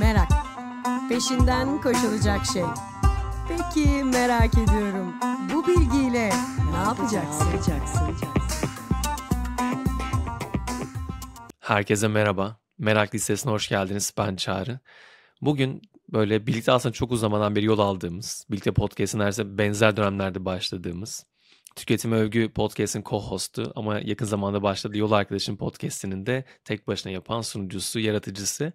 Merak. Peşinden koşulacak şey. Peki merak ediyorum. Bu bilgiyle ne yapacaksın? Herkese merhaba. Merak listesine hoş geldiniz. Ben Çağrı. Bugün böyle birlikte aslında çok uzun zamandan beri yol aldığımız, birlikte podcast'in neredeyse benzer dönemlerde başladığımız, Tüketim Övgü podcast'in co-host'u ama yakın zamanda başladı Yol Arkadaşım podcast'inin de tek başına yapan sunucusu, yaratıcısı.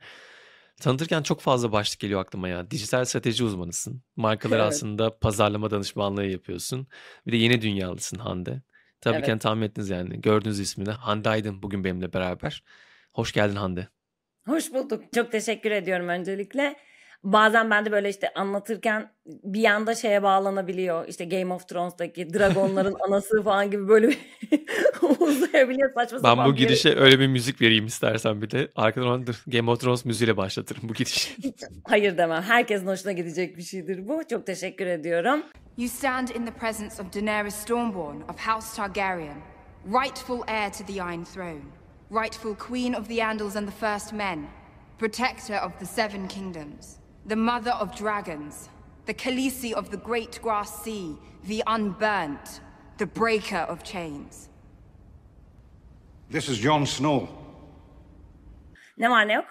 Tanıtırken çok fazla başlık geliyor aklıma ya. Dijital strateji uzmanısın. Markalar Evet. aslında pazarlama danışmanlığı yapıyorsun. Bir de yeni dünyalısın Hande. Tabii ki Evet. tahmin ettiniz yani. Gördüğünüz ismini. Hande Aydın bugün benimle beraber. Hoş geldin Hande. Hoş bulduk. Çok teşekkür ediyorum öncelikle. Bazen ben de böyle işte anlatırken bir anda şeye bağlanabiliyor. İşte Game of Thrones'taki dragonların anası falan gibi böyle bir uzayabiliyor saçma Ben sapan bu bir yere- girişe öyle bir müzik vereyim istersen bir de. Arkadan Game of Thrones müziğiyle başlatırım bu girişi. Hayır demem. Herkesin hoşuna gidecek bir şeydir bu. Çok teşekkür ediyorum. You stand in the presence of Daenerys Stormborn of House Targaryen, rightful heir to the Iron Throne, rightful queen of the Andals and the First Men, protector of the Seven Kingdoms, the mother of dragons, the Khaleesi of the Great Grass Sea, the Unburnt, the breaker of chains. This is Jon Snow. Ne var ne yok?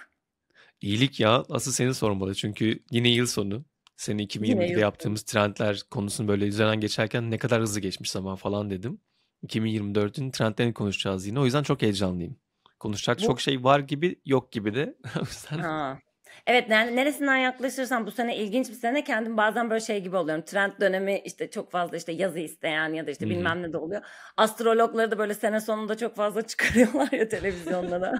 İyilik ya. Asıl seni sormalı. Çünkü yine yıl sonu. Senin 2020'de yıl yaptığımız trendler konusunu böyle üzerinden geçerken ne kadar hızlı geçmiş zaman falan dedim. 2024'ün trendlerini konuşacağız yine. O yüzden çok heyecanlıyım. Konuşacak Bu- çok şey var gibi yok gibi de. O yüzden Ha. Evet yani neresinden yaklaşırsan bu sene ilginç bir sene kendim bazen böyle şey gibi oluyorum. Trend dönemi işte çok fazla işte yazı isteyen ya da işte Hı hı. bilmem ne de oluyor. Astrologları da böyle sene sonunda çok fazla çıkarıyorlar ya televizyonlara.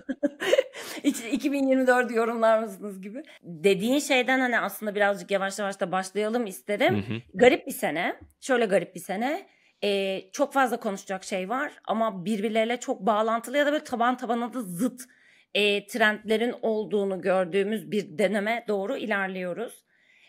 Hiç 2024 yorumlar mısınız gibi. Dediğin şeyden hani aslında birazcık yavaş yavaş da başlayalım isterim. Hı hı. Garip bir sene. Şöyle garip bir sene. Ee, çok fazla konuşacak şey var ama birbirleriyle çok bağlantılı ya da böyle taban tabana da zıt e, trendlerin olduğunu gördüğümüz bir deneme doğru ilerliyoruz.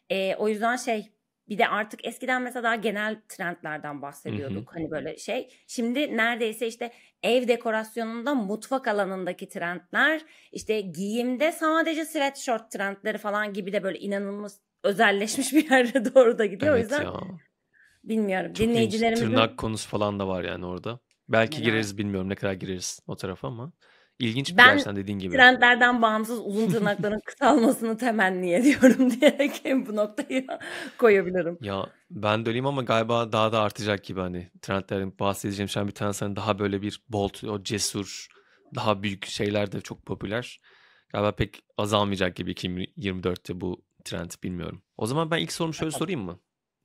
E, o yüzden şey bir de artık eskiden mesela daha genel trendlerden bahsediyorduk. Hani böyle şey. Şimdi neredeyse işte ev dekorasyonunda mutfak alanındaki trendler, işte giyimde sadece sweatshirt trendleri falan gibi de böyle inanılmaz özelleşmiş bir yere doğru da gidiyor. o Evet yüzden ya. bilmiyorum. Çok. Dinleyicilerimizin Tırnak konusu falan da var yani orada. Belki Yani. gireriz bilmiyorum ne kadar gireriz o tarafa ama. İlginç bir Ben gerçekten dediğin gibi. trendlerden bağımsız uzun tırnakların kısalmasını temenni ediyorum diyerek bu noktayı koyabilirim. Ya ben de öyleyim ama galiba daha da artacak gibi hani trendlerin bahsedeceğim şu an bir tane hani daha böyle bir bold, o cesur, daha büyük şeyler de çok popüler. Galiba pek azalmayacak gibi 2024'te bu trend bilmiyorum. O zaman ben ilk sorumu şöyle sorayım mı?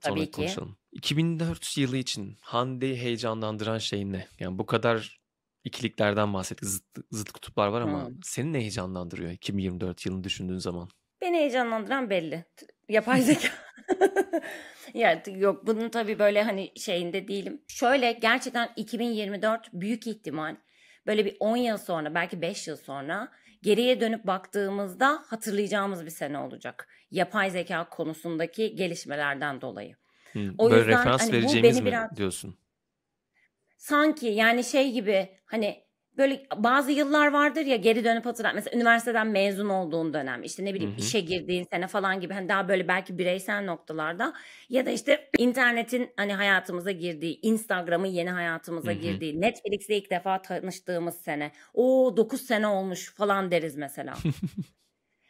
Sonra Tabii ki. konuşalım. 2004 yılı için Hande'yi heyecanlandıran şey ne? Yani bu kadar ikiliklerden bahsettik. Zıt, zıt kutuplar var ama Hmm. seni ne heyecanlandırıyor 2024 yılını düşündüğün zaman? Beni heyecanlandıran belli. Yapay zeka. ya t- yok bunun tabii böyle hani şeyinde değilim. Şöyle gerçekten 2024 büyük ihtimal böyle bir 10 yıl sonra belki 5 yıl sonra geriye dönüp baktığımızda hatırlayacağımız bir sene olacak. Yapay zeka konusundaki gelişmelerden dolayı. Hmm, O Böyle yüzden referans hani bu vereceğimiz beni mi biraz- diyorsun? Sanki yani şey gibi hani böyle bazı yıllar vardır ya geri dönüp hatırlar. Mesela üniversiteden mezun olduğun dönem işte ne bileyim Hı hı. işe girdiğin sene falan gibi hani daha böyle belki bireysel noktalarda ya da işte internetin hani hayatımıza girdiği, Instagram'ın yeni hayatımıza Hı hı. girdiği, Netflix'le ilk defa tanıştığımız sene. O 9 sene olmuş falan deriz mesela.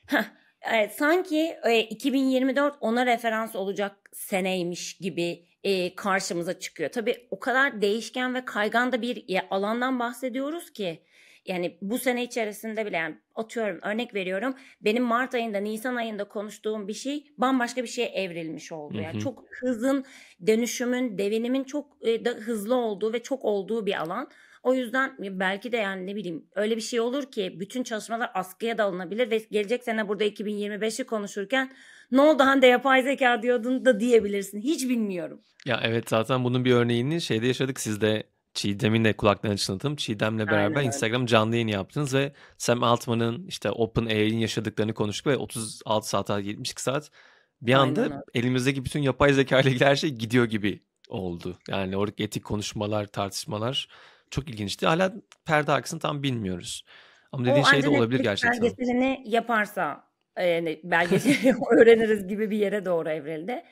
Evet, sanki e, 2024 ona referans olacak seneymiş gibi e, karşımıza çıkıyor. Tabii o kadar değişken ve kaygan da bir alandan bahsediyoruz ki yani bu sene içerisinde bile yani atıyorum örnek veriyorum benim Mart ayında Nisan ayında konuştuğum bir şey bambaşka bir şeye evrilmiş oldu. Hı Yani hı. çok hızın, dönüşümün, devinimin çok e, da hızlı olduğu ve çok olduğu bir alan. O yüzden belki de yani ne bileyim öyle bir şey olur ki bütün çalışmalar askıya da alınabilir ve gelecek sene burada 2025'i konuşurken ne oldu Hande yapay zeka diyordun da diyebilirsin. Hiç bilmiyorum. Ya evet zaten bunun bir örneğini şeyde yaşadık. Siz de Çiğdem'in de kulaklarını çınlatalım. Çiğdem'le beraber Aynen. Instagram canlı yayın yaptınız ve Sam Altman'ın işte OpenAI'nin yaşadıklarını konuştuk ve 36 saat 72 saat bir anda Aynen elimizdeki bütün yapay zeka ile ilgili her şey gidiyor gibi oldu. Yani oradaki etik konuşmalar, tartışmalar çok ilginçti. Hala perde arkasını tam bilmiyoruz. Ama dediğin o şey de olabilir gerçekten. belgeselini yaparsa yani belgesel öğreniriz gibi bir yere doğru evrildi.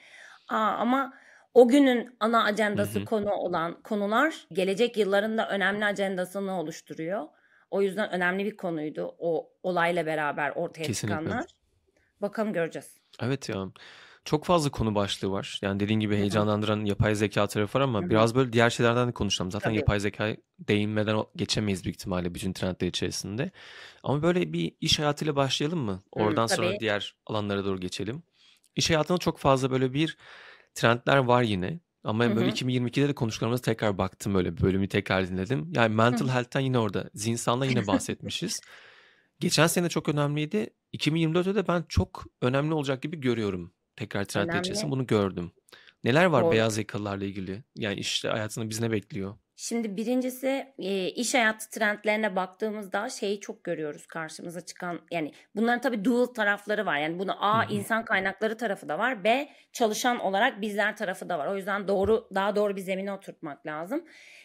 Aa, ama o günün ana ajandası Hı hı. konu olan konular gelecek yılların da önemli ajandasını oluşturuyor. O yüzden önemli bir konuydu o olayla beraber ortaya Kesinlikle. çıkanlar. Bakalım göreceğiz. Evet ya. Çok fazla konu başlığı var. Yani dediğin gibi Hı hı. heyecanlandıran yapay zeka tarafı var ama Hı biraz böyle diğer şeylerden de konuşalım. Zaten Tabii. yapay zekaya değinmeden o- geçemeyiz büyük ihtimalle bütün trendler içerisinde. Ama böyle bir iş hayatıyla başlayalım mı? Hı, Oradan sonra tabii. diğer alanlara doğru geçelim. İş hayatında çok fazla böyle bir trendler var yine. Ama Hı böyle hı. 2022'de de konuştuklarımıza tekrar baktım böyle bölümü tekrar dinledim. Yani mental Hı. health'ten yine orada. Zihinsaldan yine bahsetmişiz. Geçen sene çok önemliydi. 2024'te de ben çok önemli olacak gibi görüyorum. Tekrar içerisinde Önemli. bunu gördüm. Neler var Doğru. beyaz yakalılarla ilgili? Yani işte hayatında biz ne bekliyor? Şimdi birincisi e, iş hayatı trendlerine baktığımızda şeyi çok görüyoruz karşımıza çıkan yani bunların tabii dual tarafları var. Yani bunu A insan kaynakları tarafı da var. B çalışan olarak bizler tarafı da var. O yüzden doğru daha doğru bir zemine oturtmak lazım.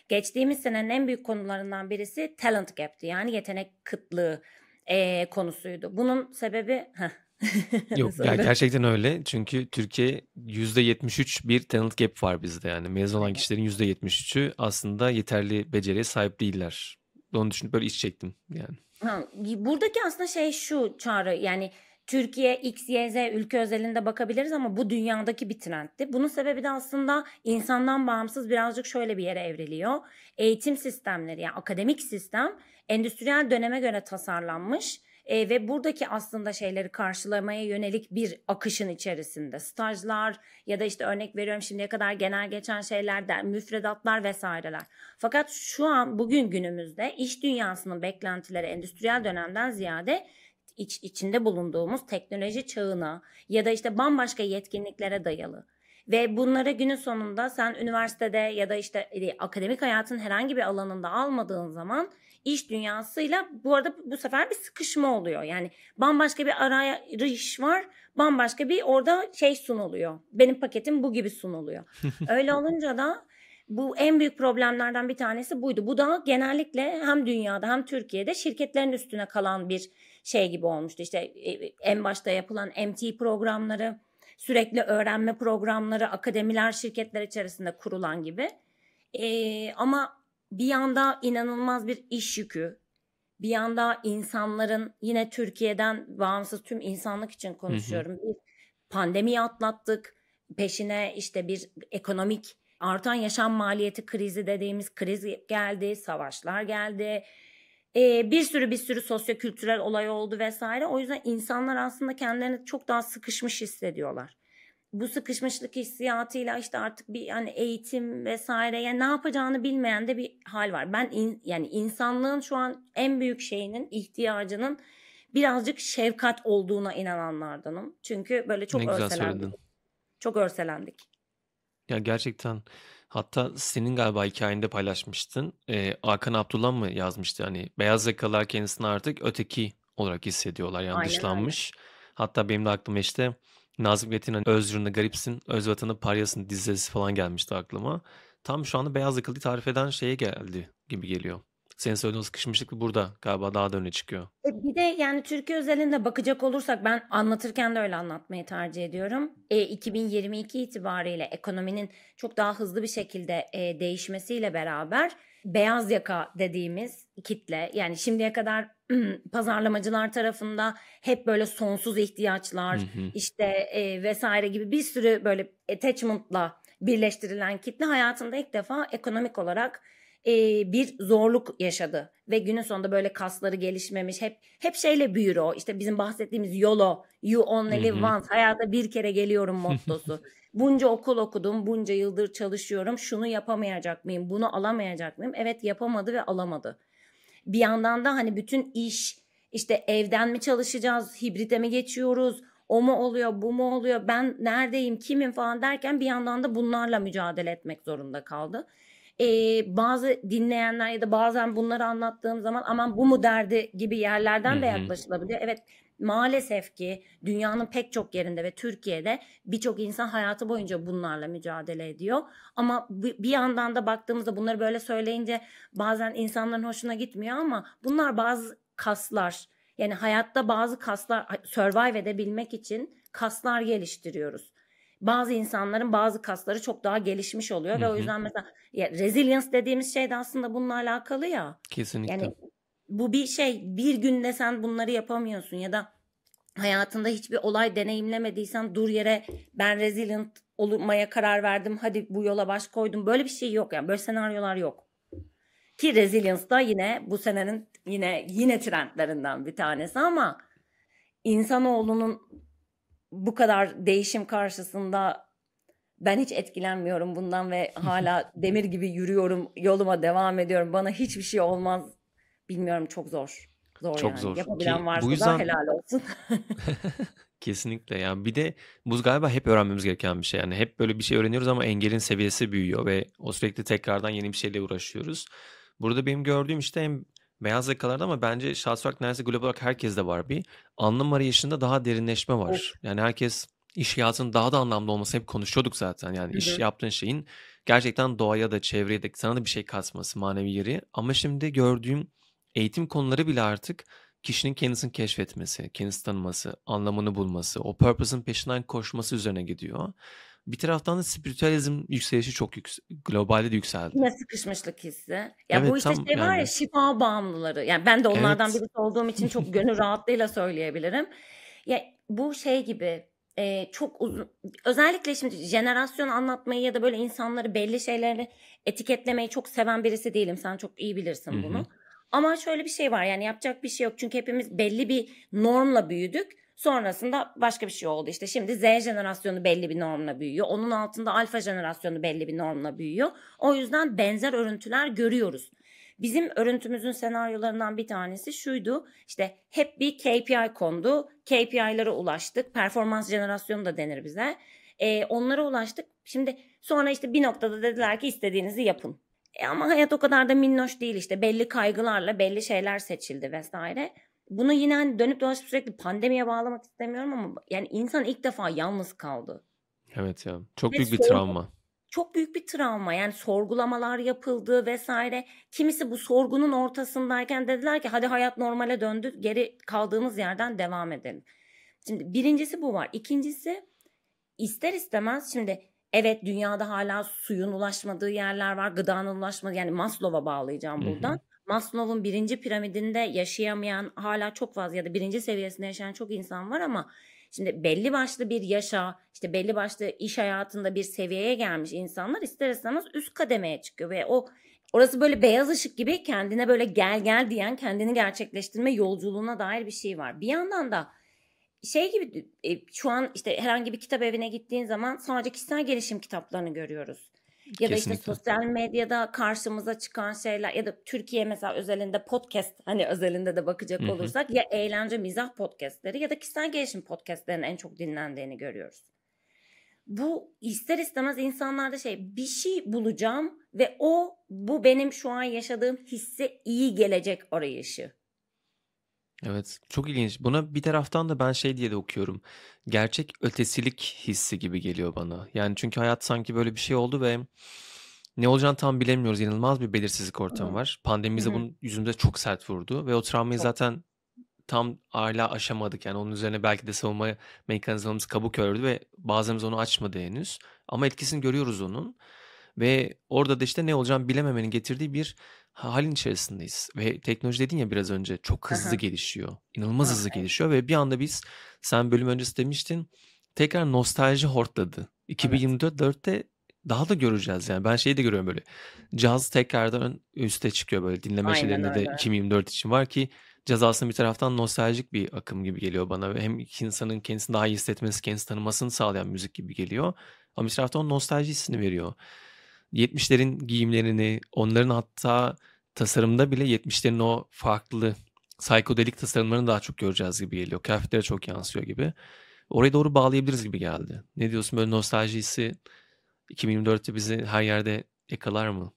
Geçtiğimiz senenin en büyük konularından birisi talent gap'ti. Yani yetenek kıtlığı e, konusuydu. Bunun sebebi Heh. Yok ya gerçekten öyle. Çünkü Türkiye %73 bir talent gap var bizde yani. Mezun olan kişilerin %73'ü aslında yeterli beceriye sahip değiller. Onu düşünüp böyle iş çektim yani. Ha, buradaki aslında şey şu çağrı yani Türkiye X, Y, Z ülke özelinde bakabiliriz ama bu dünyadaki bir trendti. Bunun sebebi de aslında insandan bağımsız birazcık şöyle bir yere evriliyor. Eğitim sistemleri yani akademik sistem endüstriyel döneme göre tasarlanmış e, ve buradaki aslında şeyleri karşılamaya yönelik bir akışın içerisinde. Stajlar ya da işte örnek veriyorum şimdiye kadar genel geçen şeyler, müfredatlar vesaireler. Fakat şu an bugün günümüzde iş dünyasının beklentileri endüstriyel dönemden ziyade iç, içinde bulunduğumuz teknoloji çağına ya da işte bambaşka yetkinliklere dayalı. Ve bunları günün sonunda sen üniversitede ya da işte e, akademik hayatın herhangi bir alanında almadığın zaman iş dünyasıyla bu arada bu sefer bir sıkışma oluyor. Yani bambaşka bir arayış var, bambaşka bir orada şey sunuluyor. Benim paketim bu gibi sunuluyor. Öyle olunca da bu en büyük problemlerden bir tanesi buydu. Bu da genellikle hem dünyada hem Türkiye'de şirketlerin üstüne kalan bir şey gibi olmuştu. İşte e, en başta yapılan MT programları, sürekli öğrenme programları, akademiler şirketler içerisinde kurulan gibi. Ee, ama bir yanda inanılmaz bir iş yükü, bir yanda insanların yine Türkiye'den bağımsız tüm insanlık için konuşuyorum. Bir pandemiyi atlattık. Peşine işte bir ekonomik artan yaşam maliyeti krizi dediğimiz kriz geldi, savaşlar geldi. Ee, bir sürü bir sürü sosyokültürel olay oldu vesaire. O yüzden insanlar aslında kendilerini çok daha sıkışmış hissediyorlar. Bu sıkışmışlık hissiyatıyla işte artık bir hani eğitim vesaire yani ne yapacağını bilmeyen de bir hal var. Ben in, yani insanlığın şu an en büyük şeyinin ihtiyacının birazcık şefkat olduğuna inananlardanım. Çünkü böyle çok örselendik. söyledin. Çok örselendik. Ya gerçekten hatta senin galiba hikayende paylaşmıştın. Ee, Hakan Abdullah mı yazmıştı hani beyaz yakalılar kendisini artık öteki olarak hissediyorlar yani Aynen öyle. dışlanmış. Hatta benim de aklıma işte Nazım Hikmet'in Özrün'de garipsin, öz vatanı paryasın dizisi falan gelmişti aklıma. Tam şu anda beyaz yakalıyı tarif eden şeye geldi gibi geliyor. Senin söylediğin o sıkışmışlık burada galiba daha da öne çıkıyor. E, Bir de yani Türkiye özelinde bakacak olursak ben anlatırken de öyle anlatmayı tercih ediyorum. E, 2022 itibariyle ekonominin çok daha hızlı bir şekilde e, değişmesiyle beraber beyaz yaka dediğimiz kitle yani şimdiye kadar pazarlamacılar tarafında hep böyle sonsuz ihtiyaçlar Hı hı. işte e, vesaire gibi bir sürü böyle attachment'la birleştirilen kitle hayatında ilk defa ekonomik olarak e, bir zorluk yaşadı ve günün sonunda böyle kasları gelişmemiş hep hep şeyle büyür o. İşte bizim bahsettiğimiz YOLO you only live once hayata bir kere geliyorum mottosu. Bunca okul okudum bunca yıldır çalışıyorum şunu yapamayacak mıyım bunu alamayacak mıyım? Evet yapamadı ve alamadı. Bir yandan da hani bütün iş işte evden mi çalışacağız hibrite mi geçiyoruz o mu oluyor bu mu oluyor ben neredeyim kimim falan derken bir yandan da bunlarla mücadele etmek zorunda kaldı ee, bazı dinleyenler ya da bazen bunları anlattığım zaman aman bu mu derdi gibi yerlerden de yaklaşılabiliyor. Evet maalesef ki dünyanın pek çok yerinde ve Türkiye'de birçok insan hayatı boyunca bunlarla mücadele ediyor. Ama bi- bir yandan da baktığımızda bunları böyle söyleyince bazen insanların hoşuna gitmiyor ama bunlar bazı kaslar. Yani hayatta bazı kaslar survive edebilmek için kaslar geliştiriyoruz. Bazı insanların bazı kasları çok daha gelişmiş oluyor Hı ve o yüzden mesela ya, resilience dediğimiz şey de aslında bununla alakalı ya. Kesinlikle. Yani bu bir şey bir günde sen bunları yapamıyorsun ya da hayatında hiçbir olay deneyimlemediysen dur yere ben resilient olmaya karar verdim hadi bu yola baş koydum böyle bir şey yok yani böyle senaryolar yok. Ki resilience da yine bu senenin yine yine trendlerinden bir tanesi ama insanoğlunun bu kadar değişim karşısında ben hiç etkilenmiyorum bundan ve hala demir gibi yürüyorum, yoluma devam ediyorum. Bana hiçbir şey olmaz. Bilmiyorum çok zor. Zor Çok yani. zor. Yapabilen Ki varsa bu yüzden- da helal olsun. Kesinlikle yani bir de bu galiba hep öğrenmemiz gereken bir şey. Yani hep böyle bir şey öğreniyoruz ama engelin seviyesi büyüyor ve o sürekli tekrardan yeni bir şeyle uğraşıyoruz. Burada benim gördüğüm işte hem beyaz yakalarda ama bence şahsi olarak neredeyse global olarak herkeste var bir anlam arayışında daha derinleşme var. Of. Yani herkes iş hayatının daha da anlamlı olmasını hep konuşuyorduk zaten. Yani Hı iş hı. yaptığın şeyin gerçekten doğaya da çevreye de sana da bir şey katması manevi yeri. Ama şimdi gördüğüm eğitim konuları bile artık kişinin kendisini keşfetmesi, kendisi tanıması, anlamını bulması, o purpose'ın peşinden koşması üzerine gidiyor. Bir taraftan da spiritüalizm yükselişi çok yüksek, globalde de yükseldi. Yine sıkışmışlık hissi. Ya Evet, bu işte tam şey var ya yani. şifa bağımlıları. Yani ben de onlardan Evet. birisi olduğum için çok gönül rahatlığıyla söyleyebilirim. Ya bu şey gibi e, çok uzun özellikle şimdi jenerasyon anlatmayı ya da böyle insanları belli şeyleri etiketlemeyi çok seven birisi değilim. Sen çok iyi bilirsin bunu. Ama şöyle bir şey var yani yapacak bir şey yok. Çünkü hepimiz belli bir normla büyüdük. Sonrasında başka bir şey oldu. İşte şimdi Z jenerasyonu belli bir normla büyüyor. Onun altında alfa jenerasyonu belli bir normla büyüyor. O yüzden benzer örüntüler görüyoruz. Bizim örüntümüzün senaryolarından bir tanesi şuydu. İşte hep bir KPI kondu. KPI'lere ulaştık. Performans jenerasyonu da denir bize. Ee, onlara ulaştık. Şimdi sonra işte bir noktada dediler ki istediğinizi yapın. E ama hayat o kadar da minnoş değil işte belli kaygılarla belli şeyler seçildi vesaire. Bunu yine hani dönüp dolaşıp sürekli pandemiye bağlamak istemiyorum ama yani insan ilk defa yalnız kaldı. Evet ya. Çok Ve büyük bir travma. Çok büyük bir travma yani sorgulamalar yapıldı vesaire. Kimisi bu sorgunun ortasındayken dediler ki hadi hayat normale döndü geri kaldığımız yerden devam edelim. Şimdi birincisi bu var. İkincisi ister istemez şimdi evet dünyada hala suyun ulaşmadığı yerler var. Gıdanın ulaşmadığı yani Maslow'a bağlayacağım Hı hı. Maslow'un birinci piramidinde yaşayamayan hala çok fazla ya da birinci seviyesinde yaşayan çok insan var ama şimdi belli başlı bir yaşa işte belli başlı iş hayatında bir seviyeye gelmiş insanlar ister istemez üst kademeye çıkıyor ve o orası böyle beyaz ışık gibi kendine böyle gel gel diyen kendini gerçekleştirme yolculuğuna dair bir şey var. Bir yandan da şey gibi e, şu an işte herhangi bir kitap evine gittiğin zaman sadece kişisel gelişim kitaplarını görüyoruz. Ya da işte Kesinlikle. sosyal medyada karşımıza çıkan şeyler ya da Türkiye mesela özelinde podcast hani özelinde de bakacak Hı hı. olursak ya eğlence mizah podcastleri ya da kişisel gelişim podcastlerinin en çok dinlendiğini görüyoruz. Bu ister istemez insanlarda şey bir şey bulacağım ve o bu benim şu an yaşadığım hisse iyi gelecek arayışı. Evet, çok ilginç. Buna bir taraftan da ben şey diye de okuyorum. Gerçek ötesilik hissi gibi geliyor bana. Yani çünkü hayat sanki böyle bir şey oldu ve ne olacağını tam bilemiyoruz. İnanılmaz bir belirsizlik ortamı var. Pandemi bize bunun yüzümüze çok sert vurdu ve o travmayı Çok. zaten tam hala aşamadık. Yani onun üzerine belki de savunma mekanizmamız kabuk ördü ve bazılarımız onu açmadı henüz. Ama etkisini görüyoruz onun. Ve orada da işte ne olacağını bilememenin getirdiği bir halin içerisindeyiz. Ve teknoloji dedin ya biraz önce çok hızlı Aha. gelişiyor. İnanılmaz Ha, hızlı gelişiyor ve bir anda biz sen bölüm öncesi demiştin tekrar nostalji hortladı. 2024'te daha da göreceğiz yani. Ben şeyi de görüyorum böyle. Caz tekrardan üste çıkıyor böyle dinleme Aynen şeylerinde de öyle. 2024 için var ki caz aslında bir taraftan nostaljik bir akım gibi geliyor bana ve hem insanın kendisini daha iyi hissetmesi, kendisini tanımasını sağlayan müzik gibi geliyor. Ama bir taraftan nostalji hissini veriyor. 70'lerin giyimlerini, onların hatta tasarımda bile 70'lerin o farklı psikodelik tasarımlarını daha çok göreceğiz gibi geliyor. Kıyafetlere çok yansıyor gibi. Oraya doğru bağlayabiliriz gibi geldi. Ne diyorsun böyle nostalji hissi 2024'te bizi her yerde yakalar mı?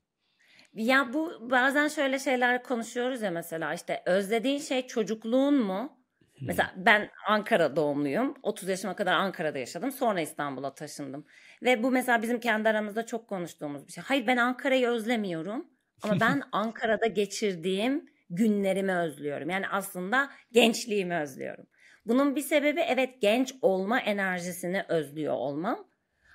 Ya bu bazen şöyle şeyler konuşuyoruz ya mesela işte özlediğin şey çocukluğun mu? Mesela ben Ankara doğumluyum. 30 yaşıma kadar Ankara'da yaşadım. Sonra İstanbul'a taşındım. Ve bu mesela bizim kendi aramızda çok konuştuğumuz bir şey. Hayır ben Ankara'yı özlemiyorum. Ama ben Ankara'da geçirdiğim günlerimi özlüyorum. Yani aslında gençliğimi özlüyorum. Bunun bir sebebi evet genç olma enerjisini özlüyor olmam.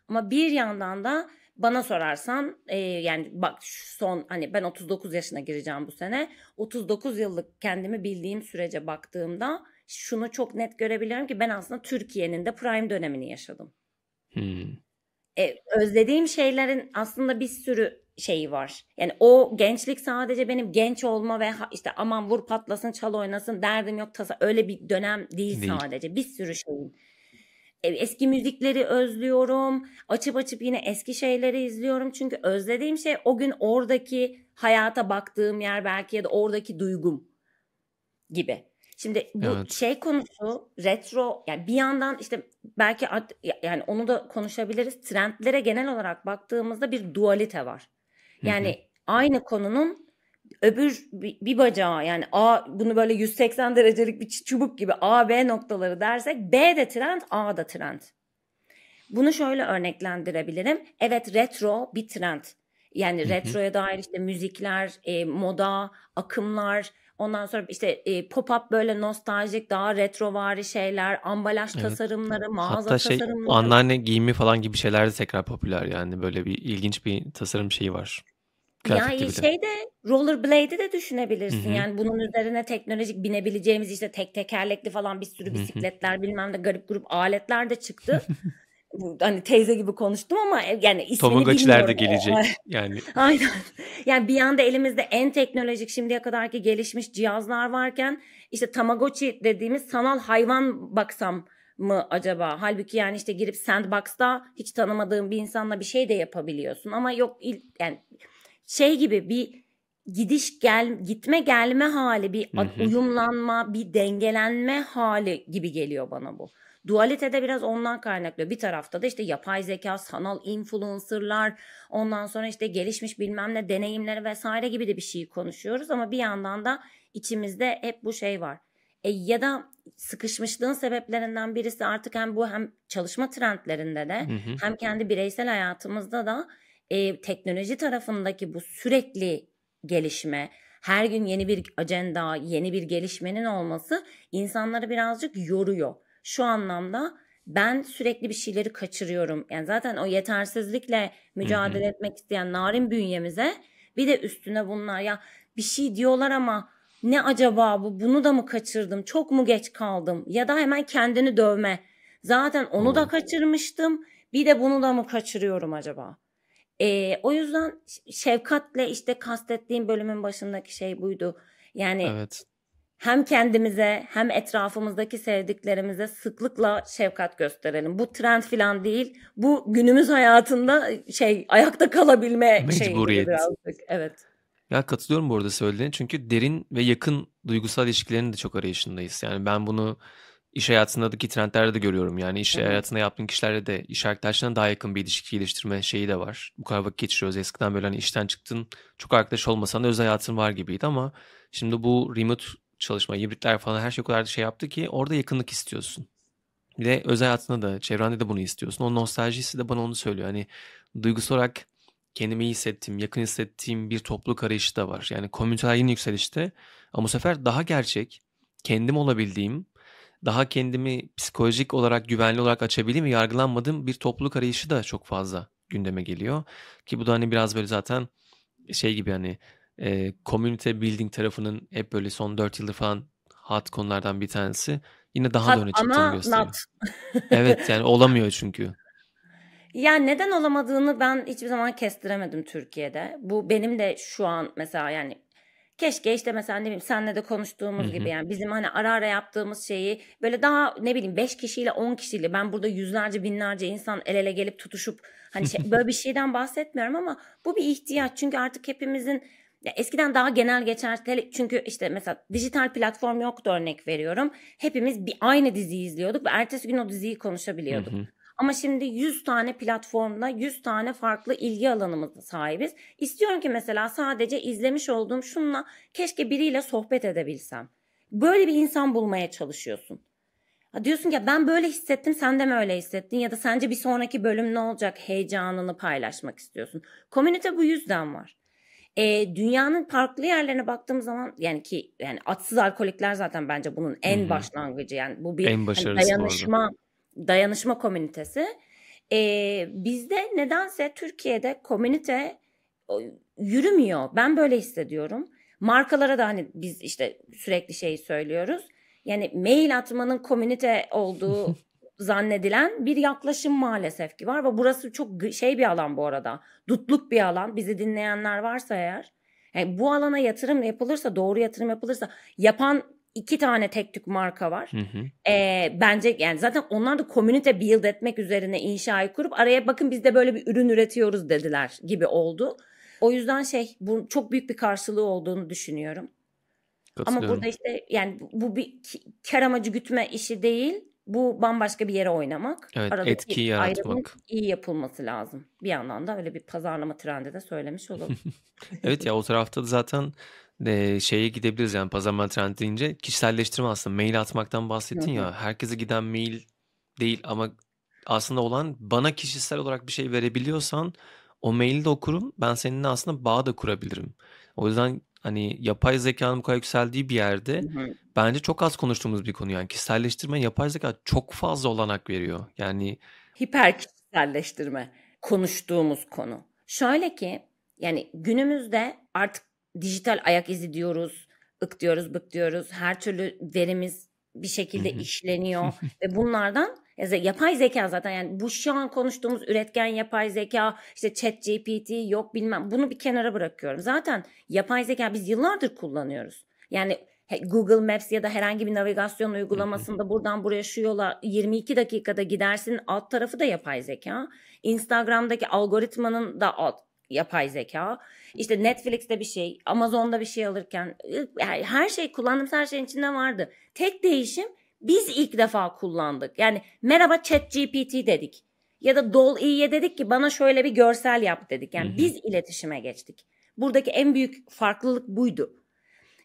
Ama bir yandan da bana sorarsan e, yani bak son hani ben 39 yaşına gireceğim bu sene. 39 yıllık kendimi bildiğim sürece baktığımda şunu çok net görebiliyorum ki ben aslında Türkiye'nin de prime dönemini yaşadım. Hmm. E, özlediğim şeylerin aslında bir sürü şeyi var. Yani o gençlik sadece benim genç olma ve işte aman vur patlasın çal oynasın derdim yok tasa öyle bir dönem değil, Değil. sadece. Bir sürü şeyin. E, eski müzikleri özlüyorum. Açıp açıp yine eski şeyleri izliyorum. Çünkü özlediğim şey o gün oradaki hayata baktığım yer belki ya da oradaki duygum gibi. Şimdi bu Evet. şey konusu retro yani bir yandan işte belki yani onu da konuşabiliriz. Trendlere genel olarak baktığımızda bir dualite var. Yani aynı konunun öbür bir, bacağı yani A bunu böyle 180 derecelik bir çubuk gibi A B noktaları dersek B de trend A da trend. Bunu şöyle örneklendirebilirim. Evet retro bir trend. Yani retroya dair işte müzikler, e, moda, akımlar, ondan sonra işte e, pop-up böyle nostaljik daha retrovari şeyler, ambalaj Evet. tasarımları, mağaza Hatta şey tasarımları. anneanne giyimi falan gibi şeyler de tekrar popüler yani böyle bir ilginç bir tasarım şeyi var. Kıyafet Yani gibi de. şeyde rollerblade'i de düşünebilirsin. Hı hı. Yani bunun üzerine teknolojik binebileceğimiz işte tek tekerlekli falan bir sürü bisikletler bilmem de garip grup aletler de çıktı. Hani teyze gibi konuştum ama yani ismini bilmiyorum. O- gelecek. Yani Aynen. Yani bir yanda elimizde en teknolojik şimdiye kadarki gelişmiş cihazlar varken işte Tamagotchi dediğimiz sanal hayvan baksam mı acaba? Halbuki yani işte girip sandbox'ta hiç tanımadığın bir insanla bir şey de yapabiliyorsun ama yok yani şey gibi bir gidiş gel gitme gelme hali bir Hı ad- hı. uyumlanma bir dengelenme hali gibi geliyor bana bu. Dualite de biraz ondan kaynaklı. Bir tarafta da işte yapay zeka, sanal influencerlar, ondan sonra işte gelişmiş bilmem ne deneyimleri vesaire gibi de bir şey konuşuyoruz ama bir yandan da içimizde hep bu şey var. E, ya da sıkışmışlığın sebeplerinden birisi artık hem bu hem çalışma trendlerinde de Hı hı. hem kendi bireysel hayatımızda da e, teknoloji tarafındaki bu sürekli gelişme, her gün yeni bir ajanda, yeni bir gelişmenin olması insanları birazcık yoruyor. Şu anlamda ben sürekli bir şeyleri kaçırıyorum. Yani zaten o yetersizlikle mücadele etmek isteyen narin bünyemize bir de üstüne bunlar ya bir şey diyorlar ama ne acaba bu? Bunu da mı kaçırdım? Çok mu geç kaldım? Ya da hemen kendini dövme. Zaten onu da kaçırmıştım. Bir de bunu da mı kaçırıyorum acaba? Ee, o yüzden şefkatle işte kastettiğim bölümün başındaki şey buydu. Yani Evet. Hem kendimize hem etrafımızdaki sevdiklerimize sıklıkla şefkat gösterelim. Bu trend falan değil. Bu günümüz hayatında şey ayakta kalabilme şeyi Mecburiyet. birazcık. Evet. Ya katılıyorum bu arada söylediğine. Çünkü derin ve yakın duygusal ilişkilerin de çok arayışındayız. Yani ben bunu iş hayatındaki trendlerde de görüyorum. Yani iş hı. hayatında yaptığın kişilerle de iş arkadaşlarına daha yakın bir ilişki geliştirme şeyi de var. Bu kadar vakit geçiriyoruz. Eskiden böyle hani işten çıktın çok arkadaş olmasan da özel hayatın var gibiydi ama şimdi bu remote çalışma, hibritler falan her şey o kadar şey yaptı ki orada yakınlık istiyorsun. Bir de özel hayatında da çevrende de bunu istiyorsun. O nostaljisi de bana onu söylüyor. Hani duygusal olarak kendimi iyi hissettiğim, yakın hissettiğim bir topluluk arayışı da var. Yani komüniteler yine yükselişte ama bu sefer daha gerçek, kendim olabildiğim, daha kendimi psikolojik olarak güvenli olarak açabildiğim ve yargılanmadığım bir topluluk arayışı da çok fazla gündeme geliyor. Ki bu da hani biraz böyle zaten şey gibi hani e, community building tarafının hep böyle son 4 yıldır falan hot konulardan bir tanesi. Yine daha da Hot öne çıktığını gösteriyor. not. Evet yani olamıyor çünkü. Yani neden olamadığını ben hiçbir zaman kestiremedim Türkiye'de. Bu benim de şu an mesela yani keşke işte mesela ne bileyim senle de konuştuğumuz Hı hı. gibi yani bizim hani ara ara yaptığımız şeyi böyle daha ne bileyim 5 kişiyle 10 kişiyle ben burada yüzlerce binlerce insan el ele gelip tutuşup hani şey, böyle bir şeyden bahsetmiyorum ama bu bir ihtiyaç çünkü artık hepimizin ya eskiden daha genel geçer çünkü işte mesela dijital platform yoktu örnek veriyorum. Hepimiz bir aynı diziyi izliyorduk ve ertesi gün o diziyi konuşabiliyorduk. Hı hı. Ama şimdi 100 tane platformda 100 tane farklı ilgi alanımıza sahibiz. İstiyorum ki mesela sadece izlemiş olduğum şunla keşke biriyle sohbet edebilsem. Böyle bir insan bulmaya çalışıyorsun. Ha diyorsun ki ya ben böyle hissettim sen de mi öyle hissettin ya da sence bir sonraki bölüm ne olacak heyecanını paylaşmak istiyorsun. Komünite bu yüzden var. E, dünyanın farklı yerlerine baktığım zaman yani ki yani atsız alkolikler zaten bence bunun en Hı hı. başlangıcı yani bu bir En hani dayanışma dayanışma komünitesi. E, bizde nedense Türkiye'de komünite yürümüyor. Ben böyle hissediyorum. Markalara da hani biz işte sürekli şeyi söylüyoruz. Yani mail atmanın komünite olduğu zannedilen bir yaklaşım maalesef ki var ve burası çok şey bir alan bu arada. Dutluk bir alan. Bizi dinleyenler varsa eğer. Yani bu alana yatırım yapılırsa, doğru yatırım yapılırsa yapan iki tane tek tük marka var. Hı hı. Ee, bence yani zaten onlar da komünite build etmek üzerine inşayı kurup araya bakın biz de böyle bir ürün üretiyoruz dediler gibi oldu. O yüzden şey bu çok büyük bir karşılığı olduğunu düşünüyorum. Ama burada işte yani bu, bir kar amacı gütme işi değil. Bu bambaşka bir yere oynamak. Evet, Aradaki etki ayrımın yaratmak. iyi yapılması lazım. Bir yandan da öyle bir pazarlama trendi de söylemiş olalım. Evet ya o tarafta da zaten de şeye gidebiliriz yani pazarlama trendi deyince kişiselleştirme aslında mail atmaktan bahsettin ya herkese giden mail değil ama aslında olan bana kişisel olarak bir şey verebiliyorsan o maili de okurum ben seninle aslında bağ da kurabilirim. O yüzden hani yapay zekanın bu kadar yükseldiği bir yerde Hı bence çok az konuştuğumuz bir konu yani kişiselleştirme yapay zeka çok fazla olanak veriyor. Yani Hiper kişiselleştirme konuştuğumuz konu. Şöyle ki yani günümüzde artık dijital ayak izi diyoruz, ık diyoruz, bık diyoruz. Her türlü verimiz bir şekilde işleniyor ve bunlardan yapay zeka zaten yani bu şu an konuştuğumuz üretken yapay zeka işte chat GPT yok bilmem bunu bir kenara bırakıyorum. Zaten yapay zeka biz yıllardır kullanıyoruz. Yani Google Maps ya da herhangi bir navigasyon uygulamasında buradan buraya şu yola 22 dakikada gidersin alt tarafı da yapay zeka. Instagram'daki algoritmanın da alt yapay zeka. İşte Netflix'te bir şey, Amazon'da bir şey alırken her şey kullandığımız her şeyin içinde vardı. Tek değişim biz ilk defa kullandık. Yani merhaba ChatGPT dedik. Ya da Dol-E'ye dedik ki bana şöyle bir görsel yap dedik. Yani Hı hı. biz iletişime geçtik. Buradaki en büyük farklılık buydu.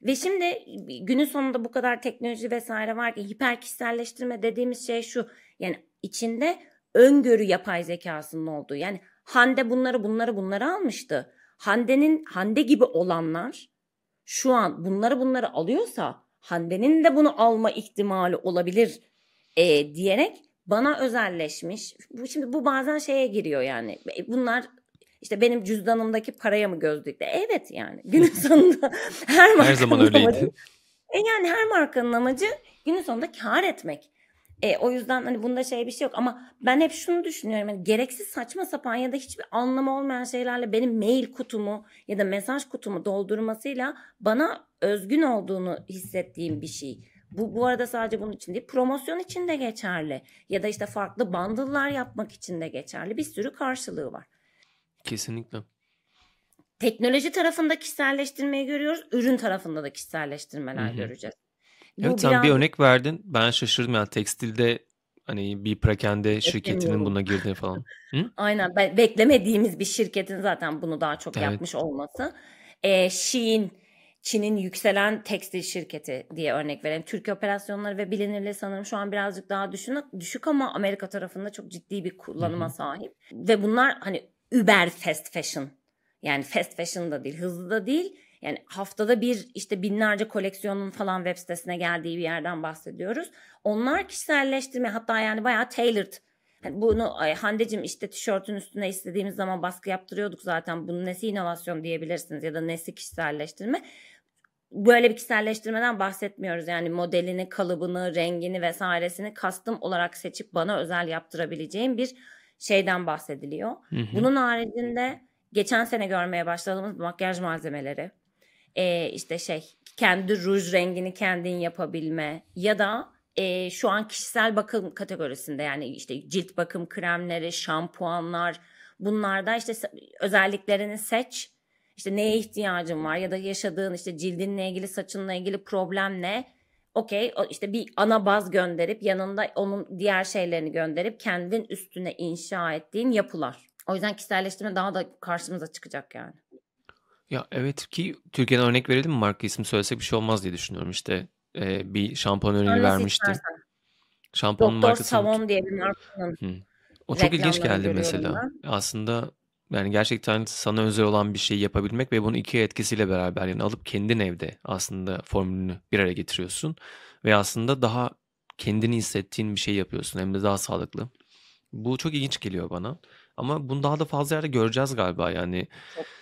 Ve şimdi günün sonunda bu kadar teknoloji vesaire var ki hiper kişiselleştirme dediğimiz şey şu. Yani içinde öngörü yapay zekasının olduğu. Yani Hande bunları bunları bunları almıştı. Hande'nin Hande gibi olanlar şu an bunları bunları alıyorsa Hande'nin de bunu alma ihtimali olabilir e, diyerek bana özelleşmiş. Bu şimdi bu bazen şeye giriyor yani. E, Bunlar işte benim cüzdanımdaki paraya mı göz dikti? Evet yani günün sonunda her her zaman amacı öyleydi. e yani her markanın amacı günün sonunda kar etmek. E, o yüzden hani bunda şey bir şey yok ama ben hep şunu düşünüyorum. Yani gereksiz saçma sapan ya da hiçbir anlamı olmayan şeylerle benim mail kutumu ya da mesaj kutumu doldurmasıyla bana özgün olduğunu hissettiğim bir şey. Bu, bu arada sadece bunun için değil promosyon için de geçerli ya da işte farklı bundle'lar yapmak için de geçerli bir sürü karşılığı var. Kesinlikle. Teknoloji tarafında kişiselleştirmeyi görüyoruz, ürün tarafında da kişiselleştirmeler Hı hı. göreceğiz. Bu Evet sen bir biraz örnek verdin. Ben şaşırdım yani tekstilde hani bir perakende şirketinin buna girdiğini falan. Hı? Aynen be- beklemediğimiz bir şirketin zaten bunu daha çok Evet. yapmış olması. Ee, Shein, Çin'in yükselen tekstil şirketi diye örnek verelim. Türk operasyonları ve bilinirliği sanırım şu an birazcık daha düşün, düşük ama Amerika tarafında çok ciddi bir kullanıma hı. sahip. Ve bunlar hani Uber fast fashion. Yani fast fashion da değil, hızlı da değil. Yani haftada bir işte binlerce koleksiyonun falan web sitesine geldiği bir yerden bahsediyoruz. Onlar kişiselleştirme hatta yani bayağı tailored. Hani bunu ay, Hande'cim işte tişörtün üstüne istediğimiz zaman baskı yaptırıyorduk zaten. Bunun nesi inovasyon diyebilirsiniz ya da nesi kişiselleştirme. Böyle bir kişiselleştirmeden bahsetmiyoruz. Yani modelini, kalıbını, rengini vesairesini custom olarak seçip bana özel yaptırabileceğim bir şeyden bahsediliyor. Hı hı. Bunun haricinde geçen sene görmeye başladığımız makyaj malzemeleri, e, işte şey kendi ruj rengini kendin yapabilme ya da e, şu an kişisel bakım kategorisinde yani işte cilt bakım kremleri, şampuanlar bunlarda işte özelliklerini seç. İşte neye ihtiyacın var ya da yaşadığın işte cildinle ilgili saçınla ilgili problem ne? Okey işte bir ana baz gönderip yanında onun diğer şeylerini gönderip kendin üstüne inşa ettiğin yapılar. O yüzden kişiselleştirme daha da karşımıza çıkacak yani. Ya evet ki Türkiye'den örnek verelim mi? Marka ismi söylesek bir şey olmaz diye düşünüyorum. İşte e, bir şampuan örneğini Hangisi vermiştim. istersen. Şampuanın Doktor markasını Savon diye bir markanın Hı. O çok ilginç geldi mesela. ben. Aslında yani gerçekten sana özel olan bir şeyi yapabilmek ve bunu iki etkisiyle beraber yani alıp kendin evde aslında formülünü bir araya getiriyorsun ve aslında daha kendini hissettiğin bir şey yapıyorsun hem de daha sağlıklı. Bu çok ilginç geliyor bana. Ama bunu daha da fazla yerde göreceğiz galiba yani.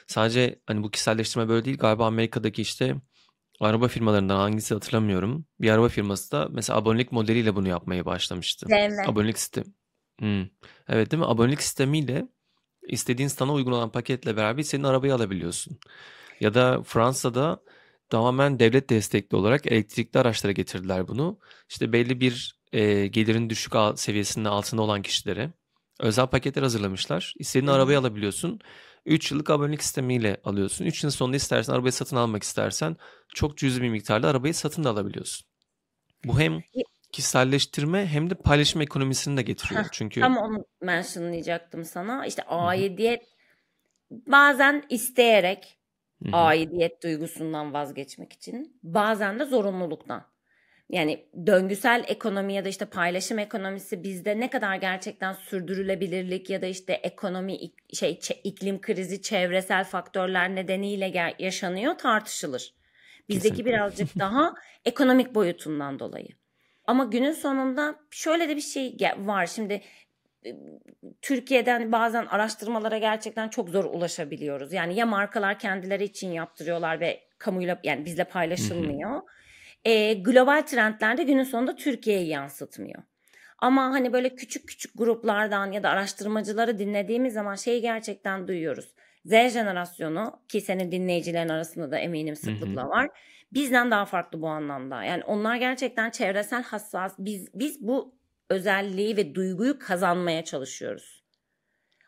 Sadece hani bu kişiselleştirme böyle değil galiba Amerika'daki işte araba firmalarından hangisi hatırlamıyorum. Bir araba firması da mesela abonelik modeliyle bunu yapmaya başlamıştı. BMW. Abonelik sistemi. Hmm. Evet değil mi? Abonelik sistemiyle istediğin sana uygun olan paketle beraber senin arabayı alabiliyorsun. Ya da Fransa'da tamamen devlet destekli olarak elektrikli araçlara getirdiler bunu. İşte belli bir e, gelirin düşük seviyesinin altında olan kişilere özel paketler hazırlamışlar. İstediğin Hı arabayı alabiliyorsun. 3 yıllık abonelik sistemiyle alıyorsun. 3 yılın sonunda istersen arabayı satın almak istersen çok cüzi bir miktarda arabayı satın da alabiliyorsun. Bu hem kişiselleştirme hem de paylaşım ekonomisini de getiriyor. Heh, Çünkü Tam onu mentionlayacaktım sana. İşte aidiyet bazen isteyerek Hı hı. aidiyet duygusundan vazgeçmek için bazen de zorunluluktan. Yani döngüsel ekonomi ya da işte paylaşım ekonomisi bizde ne kadar gerçekten sürdürülebilirlik ya da işte ekonomi şey iklim krizi çevresel faktörler nedeniyle yaşanıyor tartışılır. Bizdeki Kesinlikle. birazcık daha ekonomik boyutundan dolayı. Ama günün sonunda şöyle de bir şey var. Şimdi e, Türkiye'den bazen araştırmalara gerçekten çok zor ulaşabiliyoruz. Yani ya markalar kendileri için yaptırıyorlar ve kamuyla yani bizle paylaşılmıyor. E, global trendler de günün sonunda Türkiye'yi yansıtmıyor. Ama hani böyle küçük küçük gruplardan ya da araştırmacıları dinlediğimiz zaman şeyi gerçekten duyuyoruz. Z jenerasyonu ki senin dinleyicilerin arasında da eminim sıklıkla var. Bizden daha farklı bu anlamda. Yani onlar gerçekten çevresel hassas. Biz biz bu özelliği ve duyguyu kazanmaya çalışıyoruz.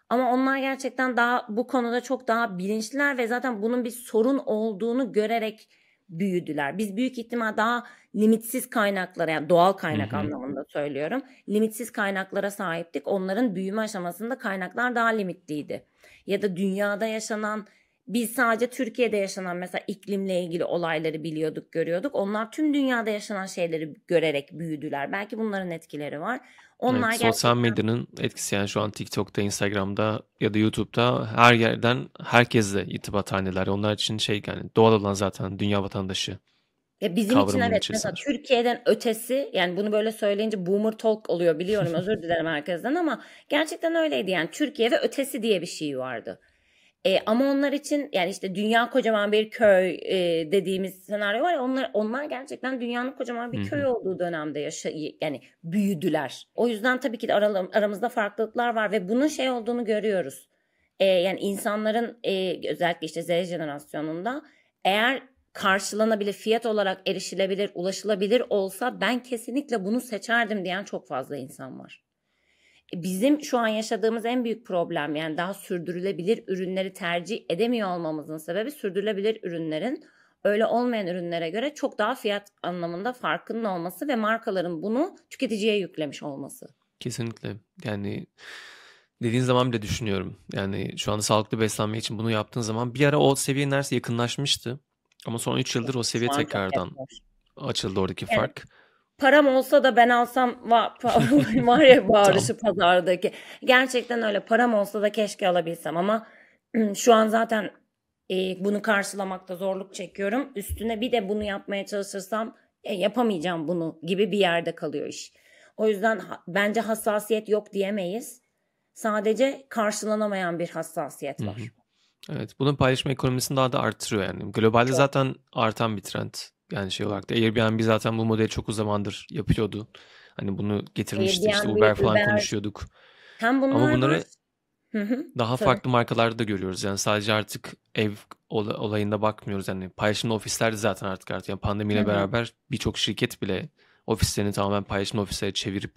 Ama onlar gerçekten daha bu konuda çok daha bilinçliler ve zaten bunun bir sorun olduğunu görerek büyüdüler. Biz büyük ihtimal daha limitsiz kaynaklara yani doğal kaynak Hı hı. anlamında söylüyorum. Limitsiz kaynaklara sahiptik. Onların büyüme aşamasında kaynaklar daha limitliydi. Ya da dünyada yaşanan biz sadece Türkiye'de yaşanan mesela iklimle ilgili olayları biliyorduk, görüyorduk. Onlar tüm dünyada yaşanan şeyleri görerek büyüdüler. Belki bunların etkileri var. Onlar Evet, sosyal gerçekten medyanın etkisi yani şu an TikTok'ta, Instagram'da ya da YouTube'da her yerden herkesle irtibat halindeler. Onlar için şey yani doğal olan zaten dünya vatandaşı. Ya bizim için evet mesela içerisindeler. Türkiye'den ötesi yani bunu böyle söyleyince boomer talk oluyor biliyorum özür dilerim herkesten ama gerçekten öyleydi yani Türkiye ve ötesi diye bir şey vardı. E, ama onlar için yani işte dünya kocaman bir köy e, dediğimiz senaryo var ya onlar onlar gerçekten dünyanın kocaman bir köy olduğu dönemde yaşa yani büyüdüler. O yüzden tabii ki de aralı- aramızda farklılıklar var ve bunun şey olduğunu görüyoruz. E, yani insanların e, özellikle işte Z jenerasyonunda eğer karşılanabilir, fiyat olarak erişilebilir, ulaşılabilir olsa ben kesinlikle bunu seçerdim diyen çok fazla insan var. E, Bizim şu an yaşadığımız en büyük problem yani daha sürdürülebilir ürünleri tercih edemiyor olmamızın sebebi sürdürülebilir ürünlerin öyle olmayan ürünlere göre çok daha fiyat anlamında farkının olması ve markaların bunu tüketiciye yüklemiş olması. Kesinlikle. Yani dediğin zaman bile düşünüyorum. Yani şu anda sağlıklı beslenme için bunu yaptığın zaman bir ara o seviye neredeyse yakınlaşmıştı. Ama son 3 yıldır o seviye tekrardan açıldı oradaki Evet. fark. Param olsa da ben alsam va- pa- var ya bağırışı pazardaki. Gerçekten öyle param olsa da keşke alabilsem ama şu an zaten e, bunu karşılamakta zorluk çekiyorum. Üstüne bir de bunu yapmaya çalışırsam e, yapamayacağım bunu gibi bir yerde kalıyor iş. O yüzden ha- bence hassasiyet yok diyemeyiz. Sadece karşılanamayan bir hassasiyet var. Evet, bunu paylaşma ekonomisini daha da artırıyor yani. Globalde zaten artan bir trend. Yani şey olarak da Airbnb zaten bu modeli çok zamandır yapıyordu. Hani bunu getirmişti işte Airbnb, Uber falan Uber. konuşuyorduk. Hem bunlar Ama bunları var. Daha farklı markalarda da görüyoruz. Yani sadece artık ev ola- olayında bakmıyoruz. Yani paylaşımlı ofisler zaten artık artık. Yani pandemiyle beraber birçok şirket bile ofislerini tamamen paylaşımlı ofislere çevirip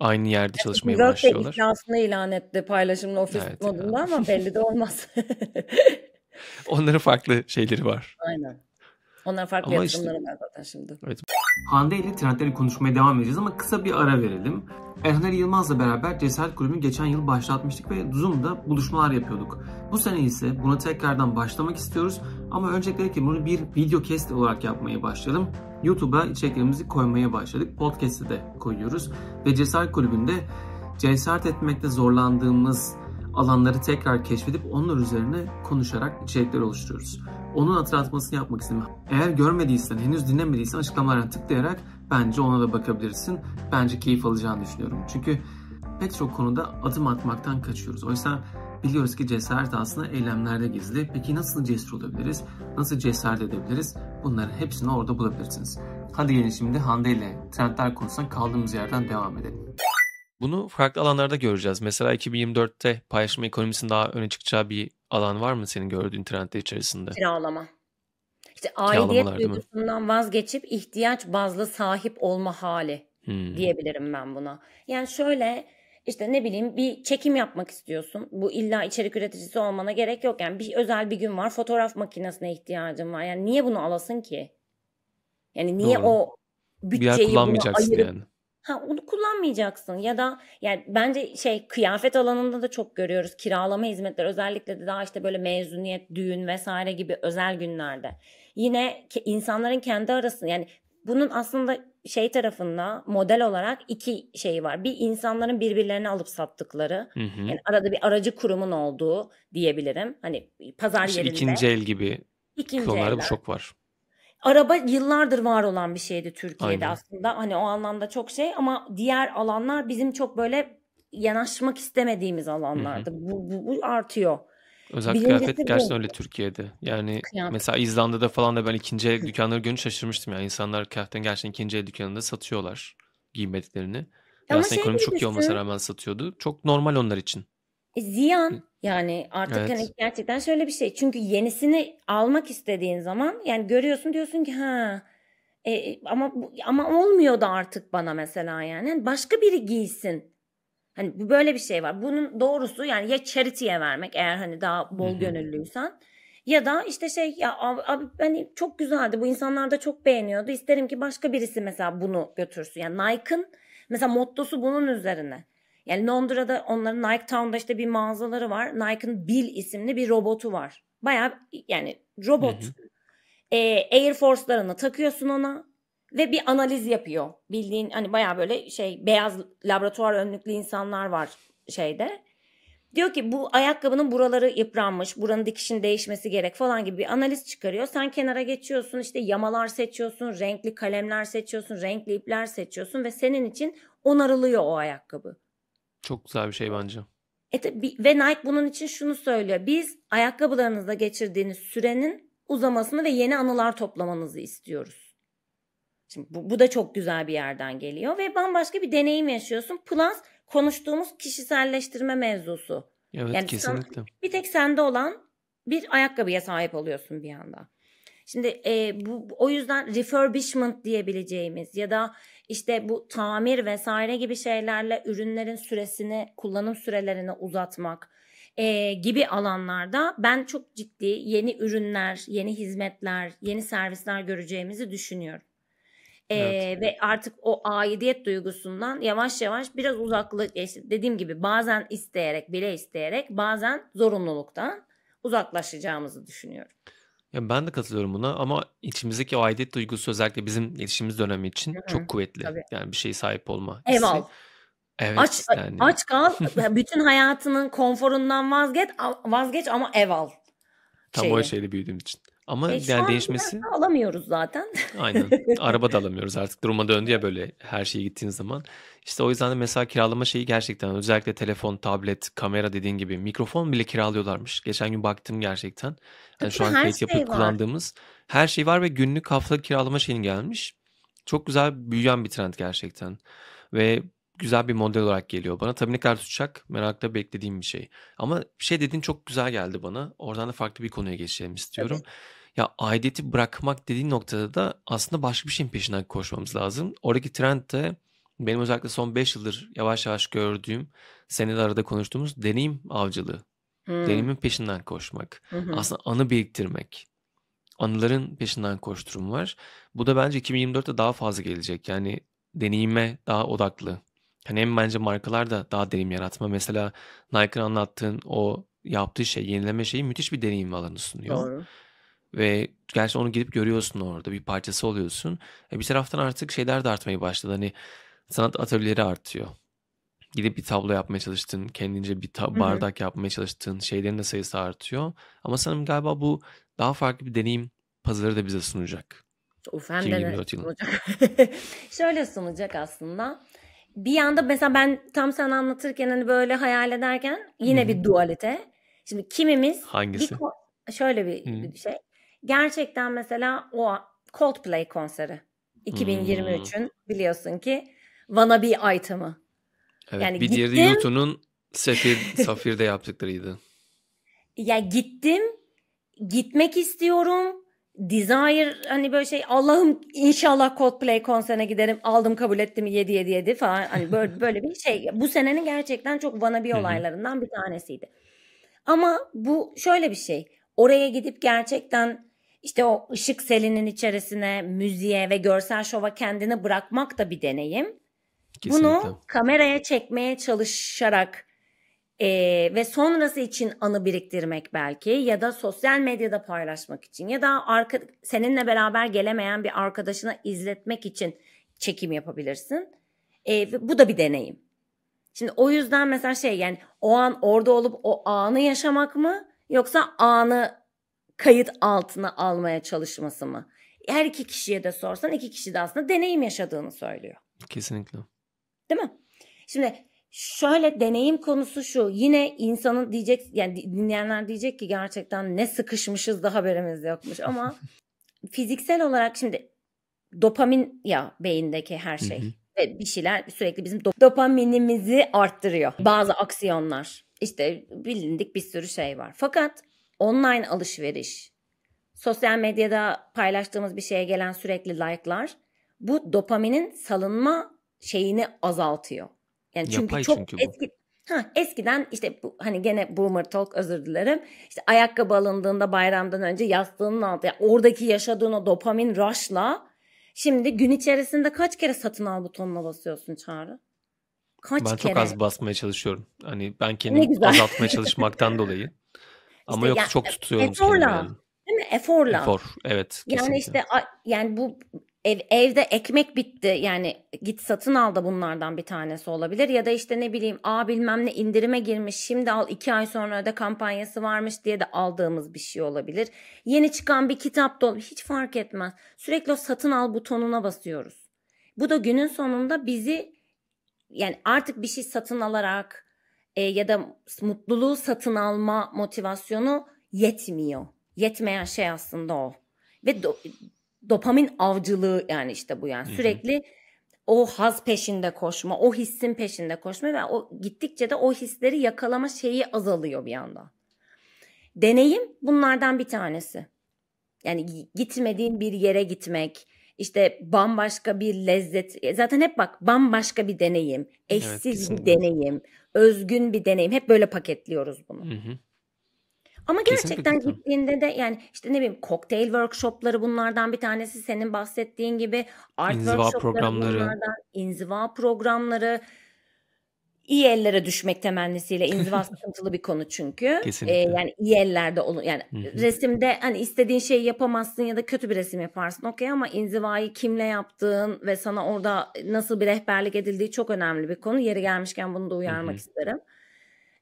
aynı yerde çalışmaya WeWork de başlıyorlar. iflasını ilan etti paylaşımlı ofis Evet modunda ama belli de olmaz. Onların farklı şeyleri var. Aynen. Onlar farklı Ama işte- yatırımları var zaten şimdi. Hande ile trendleri konuşmaya devam edeceğiz ama kısa bir ara verelim. Erhan Ali Yılmaz'la beraber Cesaret Kulübü'nü geçen yıl başlatmıştık ve Zoom'da buluşmalar yapıyorduk. Bu sene ise buna tekrardan başlamak istiyoruz ama öncelikle ki bunu bir video cast olarak yapmaya başlayalım. YouTube'a içeriklerimizi koymaya başladık. Podcast'ı de koyuyoruz ve Cesaret Kulübü'nde cesaret etmekte zorlandığımız alanları tekrar keşfedip onlar üzerine konuşarak içerikler oluşturuyoruz. Onun hatırlatmasını yapmak istedim. Eğer görmediysen, henüz dinlemediysen açıklamalarına tıklayarak bence ona da bakabilirsin. Bence keyif alacağını düşünüyorum. Çünkü pek çok konuda adım atmaktan kaçıyoruz. Oysa biliyoruz ki cesaret aslında eylemlerde gizli. Peki nasıl cesur olabiliriz? Nasıl cesaret edebiliriz? Bunların hepsini orada bulabilirsiniz. Hadi gelin şimdi Hande ile trendler konusuna kaldığımız yerden devam edelim. Bunu farklı alanlarda göreceğiz. Mesela 2024'te paylaşım ekonomisinin daha öne çıkacağı bir alan var mı senin gördüğün trendler içerisinde? Kiralama. İşte aidiyet Kiralamalar değil mi? duygusundan vazgeçip ihtiyaç bazlı sahip olma hali Hmm. diyebilirim ben buna. Yani şöyle işte ne bileyim bir çekim yapmak istiyorsun. Bu illa içerik üreticisi olmana gerek yok. Yani bir özel bir gün var fotoğraf makinesine ihtiyacın var. Yani niye bunu alasın ki? Yani niye Doğru. o Bir yer bütçeyi buna kullanmayacaksın ayırıp yani. Ha onu kullanmayacaksın ya da yani bence şey kıyafet alanında da çok görüyoruz kiralama hizmetleri özellikle de daha işte böyle mezuniyet, düğün vesaire gibi özel günlerde. Yine insanların kendi arasında yani bunun aslında şey tarafında model olarak iki şey var. Bir insanların birbirlerini alıp sattıkları Hı hı. yani arada bir aracı kurumun olduğu diyebilirim. Hani pazar İşte yerinde. ikinci el gibi ikinci eller. çok var. Araba yıllardır var olan bir şeydi Türkiye'de Aynen. aslında. Hani o anlamda çok şey ama diğer alanlar bizim çok böyle yanaşmak istemediğimiz alanlardı. Bu, bu, bu artıyor. Özellikle Birincisi kıyafet bu. gerçekten öyle Türkiye'de. Yani Kıyafet. mesela İzlanda'da falan da ben ikinci el dükkanları görünce şaşırmıştım. Yani insanlar kıyafetin gerçekten ikinci el dükkanında satıyorlar giymediklerini. Ama aslında şey ekonomi çok iyi olmasına rağmen satıyordu. Çok normal onlar için. E, ziyan yani artık Evet. hani gerçekten şöyle bir şey. Çünkü yenisini almak istediğin zaman yani görüyorsun diyorsun ki ha e, ama bu- ama olmuyor da artık bana mesela yani. Hani başka biri giysin. Hani bu böyle bir şey var. Bunun doğrusu yani ya charity'ye vermek eğer hani daha bol Hı hı. gönüllüysen ya da işte şey ya abi, abi hani çok güzeldi bu insanlar da çok beğeniyordu. İsterim ki başka birisi mesela bunu götürsün. Yani Nike'ın mesela mottosu bunun üzerine. Yani Londra'da onların Nike Town'da işte bir mağazaları var. Nike'ın Bill isimli bir robotu var. Bayağı yani robot. Hı Ee, Air Force'larını takıyorsun ona ve bir analiz yapıyor. Bildiğin hani bayağı böyle şey beyaz laboratuvar önlüklü insanlar var şeyde. Diyor ki bu ayakkabının buraları yıpranmış, buranın dikişin değişmesi gerek falan gibi bir analiz çıkarıyor. Sen kenara geçiyorsun işte yamalar seçiyorsun, renkli kalemler seçiyorsun, renkli ipler seçiyorsun ve senin için onarılıyor o ayakkabı. Çok güzel bir şey bence. E tabi- ve Nike bunun için şunu söylüyor. Biz ayakkabılarınızda geçirdiğiniz sürenin uzamasını ve yeni anılar toplamanızı istiyoruz. Şimdi bu, bu da çok güzel bir yerden geliyor ve bambaşka bir deneyim yaşıyorsun. Plus konuştuğumuz kişiselleştirme mevzusu. Evet Yani kesinlikle. Bir tek sende olan bir ayakkabıya sahip oluyorsun bir anda. Şimdi e, bu o yüzden refurbishment diyebileceğimiz ya da işte bu tamir vesaire gibi şeylerle ürünlerin süresini, kullanım sürelerini uzatmak e, gibi alanlarda ben çok ciddi yeni ürünler, yeni hizmetler, yeni servisler göreceğimizi düşünüyorum. E, Evet. Ve artık o aidiyet duygusundan yavaş yavaş biraz uzaklık, işte dediğim gibi bazen isteyerek, bile isteyerek, bazen zorunluluktan uzaklaşacağımızı düşünüyorum. Ya ben de katılıyorum buna ama içimizdeki o aidiyet duygusu özellikle bizim yetiştiğimiz dönemi için Hı hı, çok kuvvetli. tabii. Yani bir şeye sahip olma Ev hissi. al. Evet Aç yani aç kal. bütün hayatının konforundan vazgeç vazgeç ama ev al. tam o şeyi. şeyle büyüdüğüm için. Ama E, şu yani an değişmesi biraz da alamıyoruz zaten. aynen. Araba da alamıyoruz artık duruma döndü ya böyle her şeye gittiğin zaman. İşte o yüzden de mesela kiralama şeyi gerçekten özellikle telefon, tablet, kamera dediğin gibi mikrofon bile kiralıyorlarmış. Geçen gün baktım gerçekten. Yani Tabii şu an her kayıt yapıp şey var. kullandığımız her şey var ve günlük haftalık kiralama şeyin gelmiş. Çok güzel büyüyen bir trend gerçekten. Ve güzel bir model olarak geliyor bana. Tabii ne kadar tutacak merakla beklediğim bir şey. Ama şey dediğin çok güzel geldi bana. Oradan da farklı bir konuya geçelim istiyorum. Ya aidiyeti bırakmak dediğin noktada da aslında başka bir şeyin peşinden koşmamız lazım. Oradaki trend de benim özellikle son 5 yıldır yavaş yavaş gördüğüm, seninle arada konuştuğumuz deneyim avcılığı. Hmm. Deneyimin peşinden koşmak. Hı. Aslında anı biriktirmek. Anıların peşinden koşturum var. Bu da bence 2024'te daha fazla gelecek. Yani deneyime daha odaklı. Hani hem bence markalar da daha deneyim yaratma. Mesela Nike'ın anlattığın o yaptığı şey, yenileme şeyi müthiş bir deneyim alanı sunuyor. Doğru. Ve gerçekten onu gidip görüyorsun orada. Bir parçası oluyorsun. E bir taraftan artık şeyler de artmaya başladı. Hani sanat atölyeleri artıyor. gidip bir tablo yapmaya çalıştığın, kendince bir ta- bardak yapmaya çalıştığın şeylerin de sayısı artıyor. Ama sanırım galiba bu daha farklı bir deneyim pazarı da bize sunacak. Uf hem de ne 2024 yılında. sunacak. Şöyle sunacak aslında. Bir yanda mesela ben tam sen anlatırken hani böyle hayal ederken yine Hı bir dualite. Şimdi kimimiz bir Hangisi? ko- şöyle bir, bir şey. Gerçekten mesela o Coldplay konseri. Hmm. 2023'ün biliyorsun ki Wannabe item'ı. Evet, Yani bir diğeri gittim YouTube'un Sefir, Safir'de yaptıklarıydı. ya gittim gitmek istiyorum. Desire hani böyle şey Allah'ım inşallah Coldplay konserine giderim. Aldım kabul ettim 7 7 7 falan. Hani böyle böyle bir şey. Bu senenin gerçekten çok wannabe olaylarından bir tanesiydi. Ama bu şöyle bir şey. Oraya gidip gerçekten işte o ışık selinin içerisine, müziğe ve görsel şova kendini bırakmak da bir deneyim. Kesinlikle. Bunu kameraya çekmeye çalışarak eee, ve sonrası için anı biriktirmek belki ya da sosyal medyada paylaşmak için ya da arka, seninle beraber gelemeyen bir arkadaşına izletmek için çekim yapabilirsin. Ve bu da bir deneyim. Şimdi o yüzden mesela şey yani o an orada olup o anı yaşamak mı yoksa anı kayıt altına almaya çalışması mı? Her iki kişiye de sorsan iki kişi de aslında deneyim yaşadığını söylüyor. Kesinlikle. Değil mi? Şimdi şöyle deneyim konusu şu. Yine insanın diyecek yani dinleyenler diyecek ki gerçekten ne sıkışmışız da haberimiz yokmuş ama fiziksel olarak şimdi dopamin ya beyindeki her Hı şey hı. ve bir şeyler sürekli bizim do- dopaminimizi arttırıyor. Bazı aksiyonlar işte bilindik bir sürü şey var. Fakat online alışveriş, sosyal medyada paylaştığımız bir şeye gelen sürekli like'lar bu dopaminin salınma şeyini azaltıyor. Yani çünkü Yapay çok çünkü bu. eski ha, eskiden işte bu, hani gene boomer talk özür dilerim. İşte ayakkabı alındığında bayramdan önce yastığının altı yani oradaki yaşadığın o dopamin rush'la şimdi gün içerisinde kaç kere satın al butonuna basıyorsun Çağrı? Kaç Ben kere? çok az basmaya çalışıyorum. Hani ben kendimi azaltmaya çalışmaktan dolayı. Ama İşte yok ya- çok tutuyorum kendimi eforla. yani. Değil mi? Eforla. Efor. Evet. Yani Kesinlikle. işte a- yani bu ev, evde ekmek bitti yani git satın al da bunlardan bir tanesi olabilir ya da işte ne bileyim a bilmem ne indirime girmiş şimdi al iki ay sonra öde kampanyası varmış diye de aldığımız bir şey olabilir. Yeni çıkan bir kitap da hiç fark etmez sürekli o satın al butonuna basıyoruz. Bu da günün sonunda bizi yani artık bir şey satın alarak e, ya da mutluluğu satın alma motivasyonu yetmiyor. Yetmeyen şey aslında o. Ve do- dopamin avcılığı yani işte bu yani sürekli o haz peşinde koşma, o hissin peşinde koşma ve o gittikçe de o hisleri yakalama şeyi azalıyor bir yandan. Deneyim bunlardan bir tanesi. Yani gitmediğin bir yere gitmek, işte bambaşka bir lezzet. e, Zaten hep bak bambaşka bir deneyim, eşsiz bir kesinlikle. deneyim, özgün bir deneyim. Hep böyle paketliyoruz bunu. Hı hı. Ama Kesinlikle gerçekten katılıyorum. gittiğinde de yani işte ne bileyim kokteyl workshopları bunlardan bir tanesi senin bahsettiğin gibi art İnziva workshopları programları. bunlardan inziva programları iyi ellere düşmek temennisiyle inziva sıkıntılı bir konu çünkü Ee, Kesinlikle. yani iyi ellerde olur yani Hı hı. resimde hani istediğin şeyi yapamazsın ya da kötü bir resim yaparsın okey ama inzivayı kimle yaptığın ve sana orada nasıl bir rehberlik edildiği çok önemli bir konu yeri gelmişken bunu da uyarmak hı. isterim.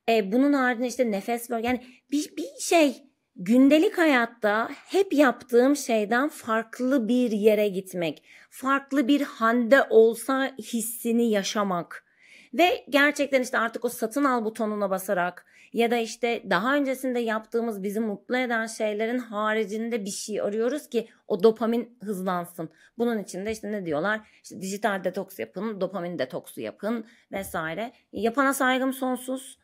E, bunun haricinde işte nefes var. Yani bir, bir şey gündelik hayatta hep yaptığım şeyden farklı bir yere gitmek. Farklı bir hande olsa hissini yaşamak. Ve gerçekten işte artık o satın al butonuna basarak ya da işte daha öncesinde yaptığımız bizi mutlu eden şeylerin haricinde bir şey arıyoruz ki o dopamin hızlansın. Bunun için de işte ne diyorlar? İşte dijital detoks yapın, dopamin detoksu yapın vesaire. Yapana saygım sonsuz.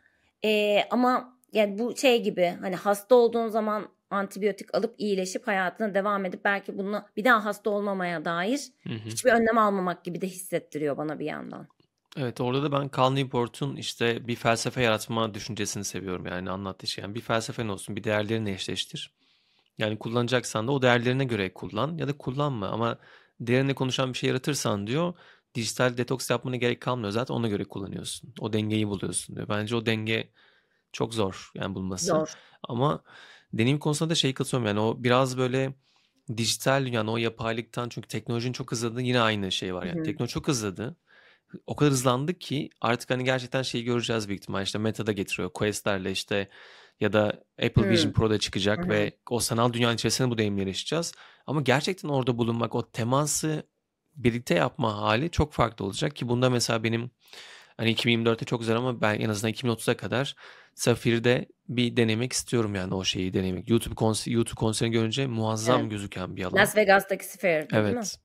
Ee, ama yani bu şey gibi hani hasta olduğun zaman antibiyotik alıp iyileşip hayatına devam edip belki bunu bir daha hasta olmamaya dair Hı hı. hiçbir önlem almamak gibi de hissettiriyor bana bir yandan. Evet orada da ben Cal Newport'un işte bir felsefe yaratma düşüncesini seviyorum yani anlattığı şey. Yani bir felsefen olsun, bir değerlerini eşleştir. Yani kullanacaksan da o değerlerine göre kullan ya da kullanma ama değerine konuşan bir şey yaratırsan diyor dijital detoks yapmana gerek kalmıyor zaten ona göre kullanıyorsun. O dengeyi buluyorsun diyor. Bence o denge çok zor yani bulması. Zor. Ama deneyim konusunda da şey katılıyorum yani o biraz böyle dijital yani o yapaylıktan çünkü teknolojinin çok hızladığı yine aynı şey var yani. Hı hı. Teknoloji çok hızladı o kadar hızlandı ki artık hani gerçekten şeyi göreceğiz büyük ihtimal işte Meta'da getiriyor Quest'lerle işte ya da Apple Hmm. Vision Pro'da çıkacak hı. ve o sanal dünyanın içerisinde bu deneyimleri yaşayacağız. Ama gerçekten orada bulunmak, o teması birlikte yapma hali çok farklı olacak ki bunda mesela benim hani 2024'te çok güzel ama ben en azından 2030'a kadar Safir'de bir denemek istiyorum yani o şeyi denemek. YouTube konser YouTube konserini görünce muazzam Evet. gözüken bir alan. Las Vegas'taki Sphere değil mi? Evet.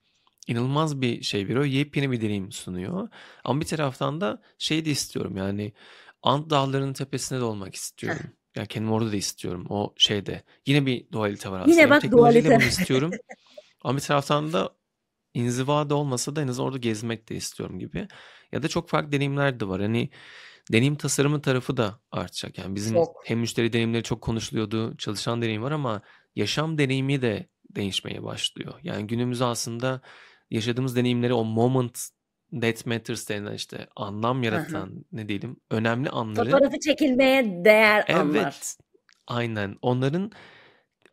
İnanılmaz bir şey veriyor. Yepyeni bir deneyim sunuyor. Ama bir taraftan da şey de istiyorum yani Ant Dağları'nın tepesinde de olmak istiyorum. Yani kendimi orada da istiyorum. O şeyde. Yine bir dualite var aslında. Yine bak teknolojiyle dualite. bunu istiyorum. Ama bir taraftan da inzivada olmasa da en azından orada gezmek de istiyorum gibi. Ya da çok farklı deneyimler de var. Hani deneyim tasarımı tarafı da artacak. Yani bizim Çok. hem müşteri deneyimleri çok konuşuluyordu. Çalışan deneyim var ama yaşam deneyimi de değişmeye başlıyor. Yani günümüzde aslında yaşadığımız deneyimleri o moment that matters denilen işte anlam yaratan ne diyelim önemli anları Fotoğrafı çekilmeye değer anlar. evet aynen onların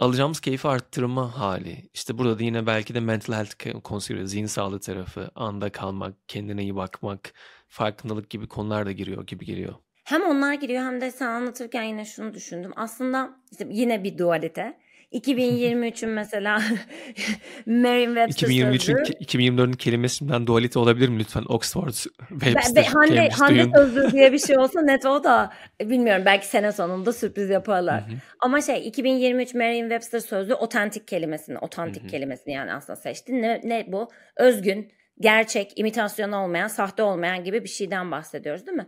alacağımız keyfi arttırma hali. İşte burada da yine belki de mental health konusuyla zihin sağlığı tarafı, anda kalmak, kendine iyi bakmak, farkındalık gibi konular da giriyor gibi geliyor. Hem onlar giriyor hem de sen anlatırken yine şunu düşündüm. Aslında işte yine bir dualite. 2023'ün mesela Merriam-Webster 2023'ün sözlüğü. 2024'ün kelimesinden dualite olabilir mi lütfen Oxford Webster be, Hande, Cambridge Hande sözlüğü diye bir şey olsa net o da bilmiyorum belki sene sonunda sürpriz yaparlar. Ama şey 2023 Merriam-Webster sözlüğü otantik kelimesini, otantik kelimesini yani aslında seçti. Ne, ne bu? Özgün, gerçek, imitasyon olmayan, sahte olmayan gibi bir şeyden bahsediyoruz değil mi?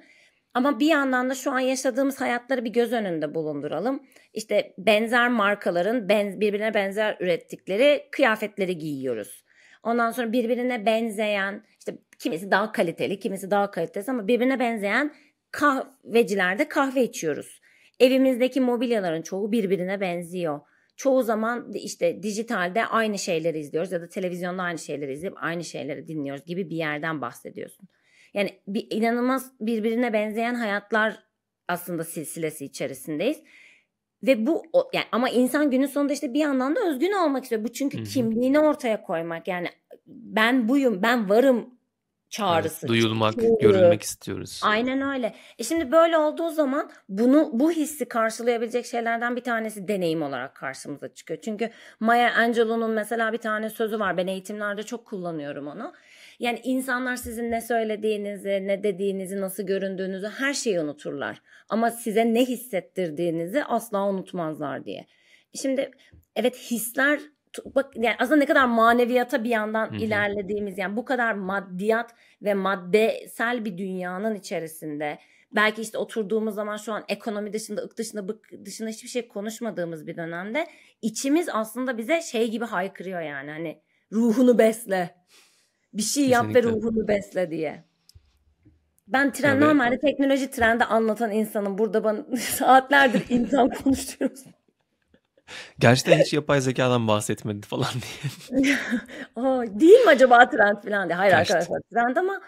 Ama bir yandan da şu an yaşadığımız hayatları bir göz önünde bulunduralım. İşte benzer markaların ben, birbirine benzer ürettikleri kıyafetleri giyiyoruz. Ondan sonra birbirine benzeyen işte kimisi daha kaliteli, kimisi daha kalitesiz ama birbirine benzeyen kahvecilerde kahve içiyoruz. Evimizdeki mobilyaların çoğu birbirine benziyor. Çoğu zaman işte dijitalde aynı şeyleri izliyoruz ya da televizyonda aynı şeyleri izleyip aynı şeyleri dinliyoruz gibi bir yerden bahsediyorsun. Yani bir inanılmaz birbirine benzeyen hayatlar aslında silsilesi içerisindeyiz. Ve bu yani ama insan günün sonunda işte bir yandan da özgün olmak istiyor. Bu çünkü Hı hı. kimliğini ortaya koymak. Yani ben buyum, ben varım çağrısı. Evet, duyulmak, çıkıyor. görülmek istiyoruz. Aynen öyle. E şimdi böyle olduğu zaman bunu bu hissi karşılayabilecek şeylerden bir tanesi deneyim olarak karşımıza çıkıyor. Çünkü Maya Angelou'nun mesela bir tane sözü var. Ben eğitimlerde çok kullanıyorum onu. Yani insanlar sizin ne söylediğinizi, ne dediğinizi, nasıl göründüğünüzü her şeyi unuturlar. Ama size ne hissettirdiğinizi asla unutmazlar diye. Şimdi evet hisler bak yani aslında ne kadar maneviyata bir yandan Hı hı. ilerlediğimiz yani bu kadar maddiyat ve maddesel bir dünyanın içerisinde belki işte oturduğumuz zaman şu an ekonomi dışında, ık dışında, bık dışında hiçbir şey konuşmadığımız bir dönemde içimiz aslında bize şey gibi haykırıyor yani hani ruhunu besle. Bir şey yap ve ruhunu besle diye. Ben tren Evet. normalde teknoloji trende anlatan insanım. Burada bana saatlerdir insan konuşuyoruz. Gerçekten hiç yapay zekadan bahsetmedi falan diye. Aa, değil mi acaba trend falan diye. Hayır Kaçtı. arkadaşlar trend ama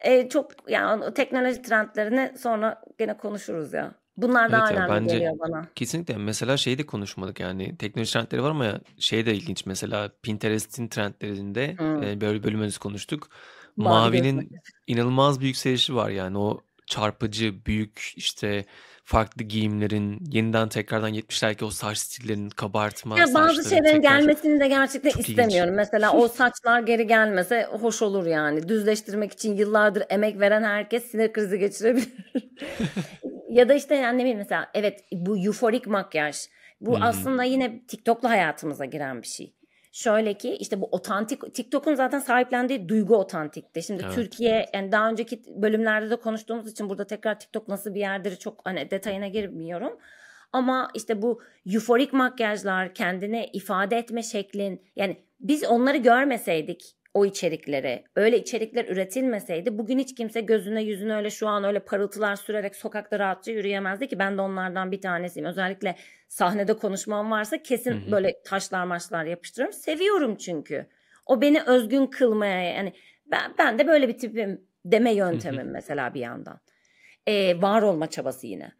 e, çok yani teknoloji trendlerini sonra gene konuşuruz ya. Bunlar daha Evet ya, önemli bence- geliyor bana. Kesinlikle. Mesela şeyi de konuşmadık yani teknoloji trendleri var ama şey de ilginç mesela Pinterest'in trendlerinde Hı. e, böyle bölüm öncesi konuştuk. Mavi Mavinin inanılmaz bir yükselişi var yani o çarpıcı, büyük işte farklı giyimlerin yeniden tekrardan 70'lerdeki o saç stillerinin kabartma, Ya bazı saçların şeylerin tekrar gelmesini de gerçekten Çok ilginç. istemiyorum. Mesela o saçlar geri gelmese hoş olur yani. Düzleştirmek için yıllardır emek veren herkes sinir krizi geçirebilir. ya da işte yani ne bileyim mesela evet bu euforik makyaj. Bu hı. aslında yine TikTok'la hayatımıza giren bir şey. Şöyle ki işte bu otantik TikTok'un zaten sahiplendiği duygu otantikti. Şimdi Evet. Türkiye yani daha önceki bölümlerde de konuştuğumuz için burada tekrar TikTok nasıl bir yerdir çok hani detayına girmiyorum. Ama işte bu euforik makyajlar, kendini ifade etme şeklin yani biz onları görmeseydik o içerikleri, öyle içerikler üretilmeseydi bugün hiç kimse gözüne yüzüne öyle şu an öyle parıltılar sürerek sokakta rahatça yürüyemezdi ki ben de onlardan bir tanesiyim. Özellikle sahnede konuşmam varsa kesin Hı hı. böyle taşlar maçlar yapıştırırım. Seviyorum çünkü. O beni özgün kılmaya yani ben, ben de böyle bir tipim deme yöntemim mesela bir yandan. Ee, var olma çabası yine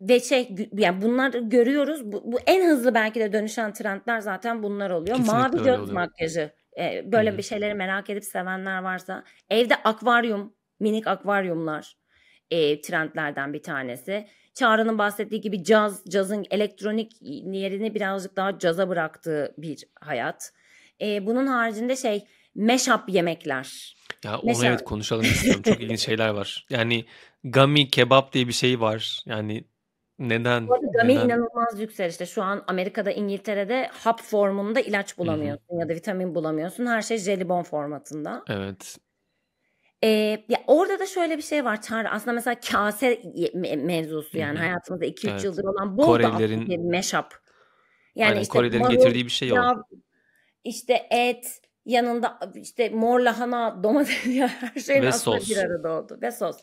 ve şey yani bunlar görüyoruz. Bu, bu en hızlı belki de dönüşen trendler zaten bunlar oluyor. Kesinlikle Mavi göz oluyor. makyajı. E, böyle hı. bir şeyleri merak edip sevenler varsa evde akvaryum, minik akvaryumlar e, trendlerden bir tanesi. Çağrı'nın bahsettiği gibi caz, cazın elektronik yerini birazcık daha caza bıraktığı bir hayat. E, bunun haricinde şey mashup yemekler. Ya onu Mesela- evet konuşalım istiyorum. Çok ilginç şeyler var. Yani gummy kebap diye bir şey var. Yani neden? Bu arada gami neden? inanılmaz yükselişte. Şu an Amerika'da, İngiltere'de hap formunda ilaç bulamıyorsun ya da vitamin bulamıyorsun. Her şey jelibon formatında. Evet. Ee, ya orada da şöyle bir şey var Çağrı. Aslında mesela kase me- mevzusu yani Hı hı. hayatımızda 2-3 Evet. yıldır olan bol da Korelilerin- aslında bir mashup. Yani Aynen, işte Korelilerin marul, getirdiği bir şey o. pilav, işte et, yanında işte mor lahana, domates ya her şeyin Ve aslında sos. bir arada oldu. Ve sos.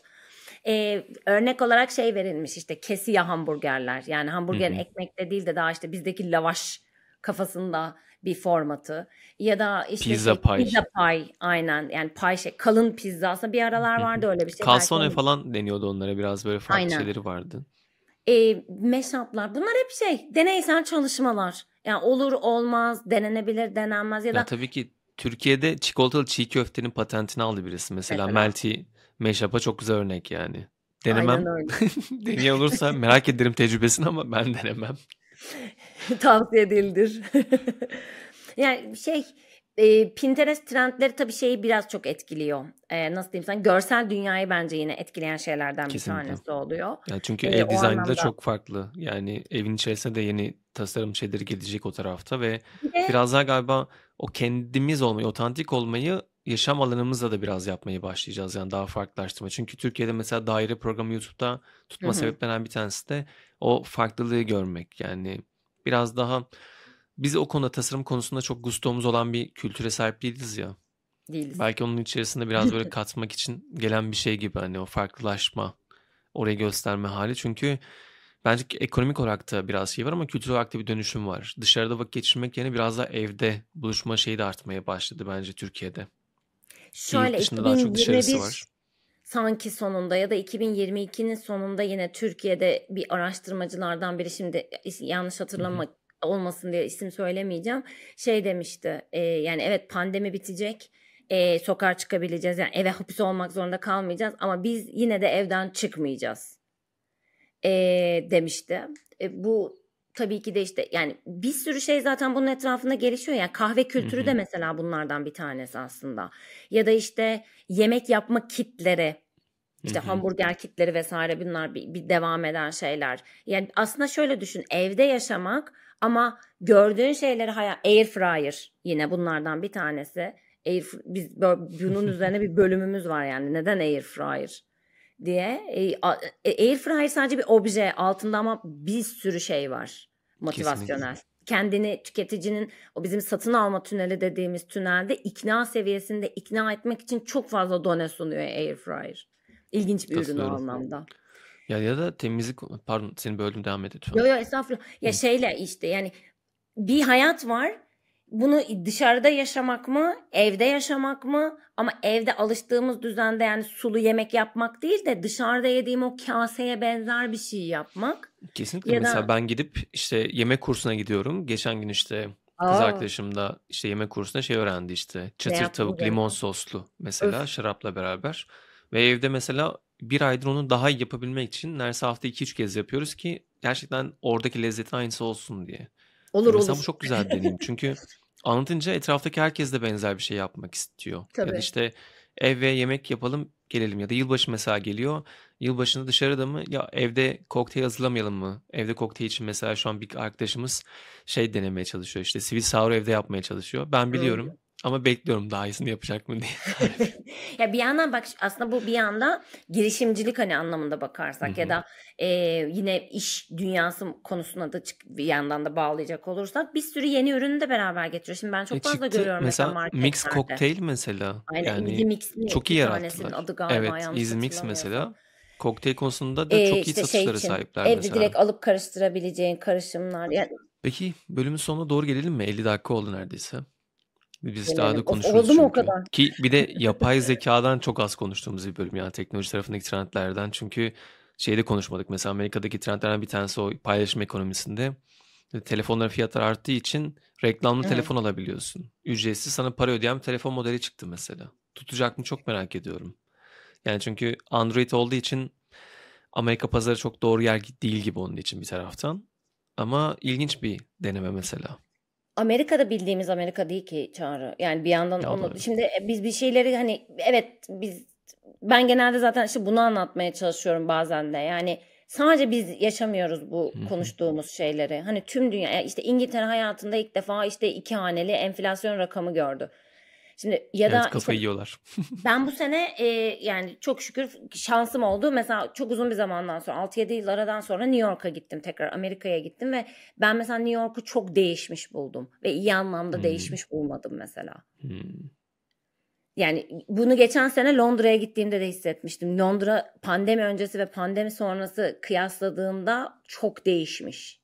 Ee, örnek olarak şey verilmiş işte kesiya hamburgerler. Yani hamburgerin ekmekte değil de daha işte bizdeki lavaş kafasında bir formatı. Ya da işte Pizza şey, pie. Pizza pie aynen. Yani pie şey kalın pizza aslında bir aralar vardı öyle bir şey. Belki onu- falan deniyordu onlara. Biraz böyle farklı Aynen. şeyleri vardı. e, mashup'lar bunlar hep şey deneysel çalışmalar. Yani olur olmaz denenebilir denenmez ya da Ya tabii ki Türkiye'de çikolatalı çiğ köftenin patentini aldı birisi. Mesela, Mesela. Melty Meşap'a çok güzel örnek yani. Denemem. aynen öyle. Deneyen olursa merak ederim tecrübesini ama ben denemem. Tavsiye değildir. yani şey e, Pinterest trendleri tabii şeyi biraz çok etkiliyor. E, nasıl diyeyim sen görsel dünyayı bence yine etkileyen şeylerden Kesinlikle. bir tanesi oluyor. Ya çünkü Ee, ev dizaynı da anlamda. çok farklı. Yani evin içerisinde de yeni tasarım şeyleri gelecek o tarafta ve biraz daha galiba o kendimiz olmayı, otantik olmayı yaşam alanımızda da biraz yapmayı başlayacağız. Yani daha farklılaştırma. Çünkü Türkiye'de mesela daire programı YouTube'da tutma Hı hı. sebeplerinden bir tanesi de o farklılığı görmek. Yani biraz daha biz o konuda tasarım konusunda çok gustomuz olan bir kültüre sahip değiliz ya. değiliz. Belki onun içerisinde biraz böyle katmak için gelen bir şey gibi hani o farklılaşma, orayı gösterme hali. Çünkü bence ki ekonomik olarak da biraz şey var ama kültürel olarak da bir dönüşüm var. Dışarıda vakit geçirmek yerine biraz daha evde buluşma şeyi de artmaya başladı bence Türkiye'de. Ki yurt Şöyle dışında daha çok dışarısı 2021 var. sanki sonunda ya da 2022'nin sonunda yine Türkiye'de bir araştırmacılardan biri şimdi yanlış hatırlamak olmasın diye isim söylemeyeceğim. Şey demişti e, yani evet pandemi bitecek e, sokağa çıkabileceğiz yani eve hapis olmak zorunda kalmayacağız ama biz yine de evden çıkmayacağız e, demişti. E, bu tabii ki de işte yani bir sürü şey zaten bunun etrafında gelişiyor. Yani kahve kültürü de mesela bunlardan bir tanesi aslında. Ya da işte yemek yapma kitleri, işte hamburger kitleri vesaire bunlar bir, bir devam eden şeyler. Yani aslında şöyle düşün, evde yaşamak ama gördüğün şeyleri hayal air fryer yine bunlardan bir tanesi. Air, biz bunun üzerine bir bölümümüz var yani neden air fryer diye. E, air fryer sadece bir obje altında ama bir sürü şey var motivasyonel. Kendini tüketicinin o bizim satın alma tüneli dediğimiz tünelde ikna seviyesinde ikna etmek için çok fazla done sunuyor air fryer. İlginç bir ürün o anlamda. Ya ya da temizlik pardon seni böldüm devam et lütfen. Yo yo estağfurullah. Ya Hı. şeyle işte yani bir hayat var. Bunu dışarıda yaşamak mı, evde yaşamak mı? Ama evde alıştığımız düzende yani sulu yemek yapmak değil de dışarıda yediğim o kaseye benzer bir şey yapmak. Kesinlikle Ya da- mesela ben gidip işte yemek kursuna gidiyorum. Geçen gün işte kız Aa. arkadaşım da işte yemek kursunda şey öğrendi işte. Çıtır tavuk limon soslu mesela Öf. şarapla beraber. Ve evde mesela bir aydır onu daha iyi yapabilmek için neredeyse hafta 2-3 kez yapıyoruz ki gerçekten oradaki lezzetin aynısı olsun diye. Olur Mesela olur. bu çok güzel deneyim. Çünkü anlatınca etraftaki herkes de benzer bir şey yapmak istiyor. Ya da Tabii. işte ev ve yemek yapalım gelelim ya da yılbaşı mesela geliyor. Yılbaşında dışarıda mı? Ya evde kokteyl hazırlamayalım mı? Evde kokteyl için mesela şu an bir arkadaşımız şey denemeye çalışıyor. İşte sweet sour evde yapmaya çalışıyor. Ben biliyorum ama bekliyorum daha iyisini yapacak mı diye. ya bir yandan bak aslında bu bir yanda girişimcilik hani anlamında bakarsak ya da e, yine iş dünyası konusuna da çık- bir yandan da bağlayacak olursak bir sürü yeni ürünü de beraber getiriyor. Şimdi ben çok E fazla çıktı görüyorum mesela, mesela marketlerde. mix kokteyl mesela. Aynen Yani Easy Mix'in çok iyi yarattılar. adı galiba Evet, Easy Mix mesela. Kokteyl konusunda da Ee, çok iyi işte şey satışlara için sahipler evde mesela. direkt alıp karıştırabileceğin karışımlar. Yani Peki bölümün sonuna doğru gelelim mi? 50 dakika oldu neredeyse. Biz daha Gelelim. da konuşuruz oldu mu o kadar? Ki bir de yapay zekadan çok az konuştuğumuz bir bölüm yani teknoloji tarafındaki trendlerden. Çünkü şeyde konuşmadık mesela Amerika'daki trendlerden bir tanesi o paylaşım ekonomisinde. Telefonların fiyatları arttığı için Reklamlı Evet. telefon alabiliyorsun. Ücretsiz sana para ödeyen bir telefon modeli çıktı mesela. Tutacak mı çok merak ediyorum. Yani çünkü Android olduğu için Amerika pazarı çok doğru yer değil gibi onun için bir taraftan. Ama ilginç bir deneme mesela. Amerika'da bildiğimiz Amerika değil ki Çağrı. Yani bir yandan Ya onu şimdi e, biz bir şeyleri hani evet biz ben genelde zaten işte bunu anlatmaya çalışıyorum bazen de. Yani sadece biz yaşamıyoruz bu konuştuğumuz şeyleri. Hani tüm dünya işte İngiltere hayatında ilk defa işte iki haneli enflasyon rakamı gördü. Şimdi ya da evet işte kafayı yiyorlar. ben bu sene e, yani çok şükür şansım oldu. Mesela çok uzun bir zamandan sonra 6-7 yıl aradan sonra New York'a gittim tekrar Amerika'ya gittim ve ben mesela New York'u çok değişmiş buldum ve iyi anlamda Hmm. değişmiş bulmadım mesela. Hmm. Yani bunu geçen sene Londra'ya gittiğimde de hissetmiştim. Londra pandemi öncesi ve pandemi sonrası kıyasladığımda çok değişmiş.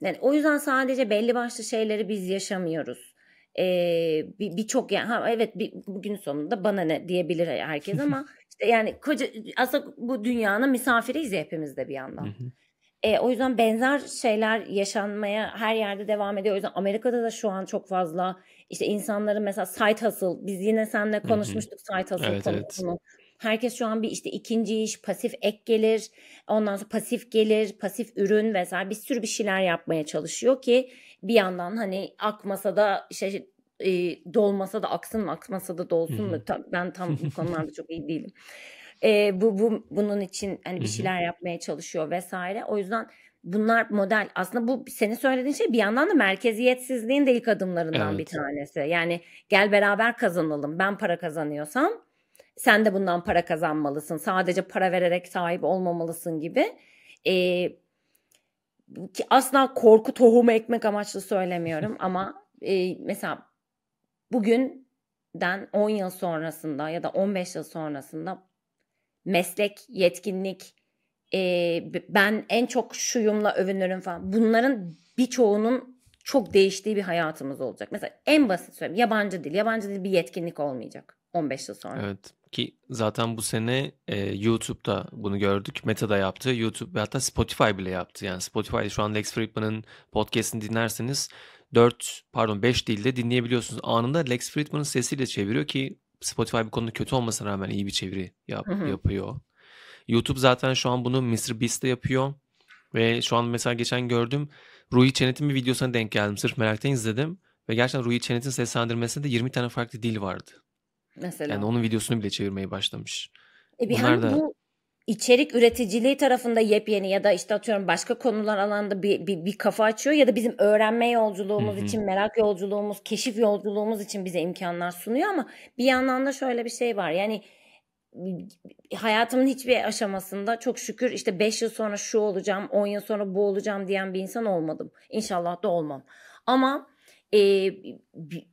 Yani o yüzden sadece belli başlı şeyleri biz yaşamıyoruz. Bir- birçok yani ha, evet bir, bugün sonunda bana ne diyebilir herkes ama işte yani koca aslında bu dünyanın misafiriyiz ya hepimiz de bir yandan. E, o yüzden benzer şeyler yaşanmaya her yerde devam ediyor. O yüzden Amerika'da da şu an çok fazla işte insanların mesela side hustle biz yine seninle konuşmuştuk side hustle Evet, evet. konusunu. Herkes şu an bir işte ikinci iş, pasif ek gelir, ondan sonra pasif gelir, pasif ürün vesaire bir sürü bir şeyler yapmaya çalışıyor ki bir yandan hani akmasa da işte e, dolmasa da aksın mı, akmasa da dolsun mu? Ta- Ben tam bu konularda çok iyi değilim. E, bu, bu bunun için hani bir şeyler yapmaya çalışıyor vesaire. O yüzden bunlar model aslında bu senin söylediğin şey bir yandan da merkeziyetsizliğin de ilk adımlarından bir Evet. tanesi. Yani gel beraber kazanalım. Ben para kazanıyorsam sen de bundan para kazanmalısın. Sadece para vererek sahip olmamalısın gibi. Ee, ki asla korku tohumu ekmek amaçlı söylemiyorum ama e, mesela bugünden 10 yıl sonrasında ya da 15 yıl sonrasında meslek, yetkinlik, e, ben en çok şuyumla övünürüm falan. Bunların birçoğunun çok değiştiği bir hayatımız olacak. Mesela en basit söyleyeyim yabancı dil. Yabancı dil bir yetkinlik olmayacak 15 yıl sonra. Evet ki zaten bu sene e, YouTube'da bunu gördük. Meta da yaptı. YouTube ve hatta Spotify bile yaptı. Yani Spotify'da şu an Lex Fridman'ın podcast'ini dinlerseniz 4 pardon 5 dilde dinleyebiliyorsunuz. Anında Lex Fridman'ın sesiyle çeviriyor ki Spotify bu konuda kötü olmasına rağmen iyi bir çeviri yap, Hı hı. yapıyor. YouTube zaten şu an bunu Mr. Beast de yapıyor. Ve şu an mesela geçen gördüm Ruhi Çenet'in bir videosuna denk geldim. Sırf meraktan izledim. Ve gerçekten Ruhi Çenet'in seslendirmesinde de 20 tane farklı dil vardı. Mesela. Yani onun videosunu bile çevirmeye başlamış. E bir Bunlar hem da- bu içerik üreticiliği tarafında yepyeni ya da işte atıyorum başka konular alanda bir, bir, bir kafa açıyor ya da bizim öğrenme yolculuğumuz Hı hı. için, merak yolculuğumuz, keşif yolculuğumuz için bize imkanlar sunuyor ama bir yandan da şöyle bir şey var. Yani hayatımın hiçbir aşamasında çok şükür işte 5 yıl sonra şu olacağım, 10 yıl sonra bu olacağım diyen bir insan olmadım. İnşallah da olmam. Ama e,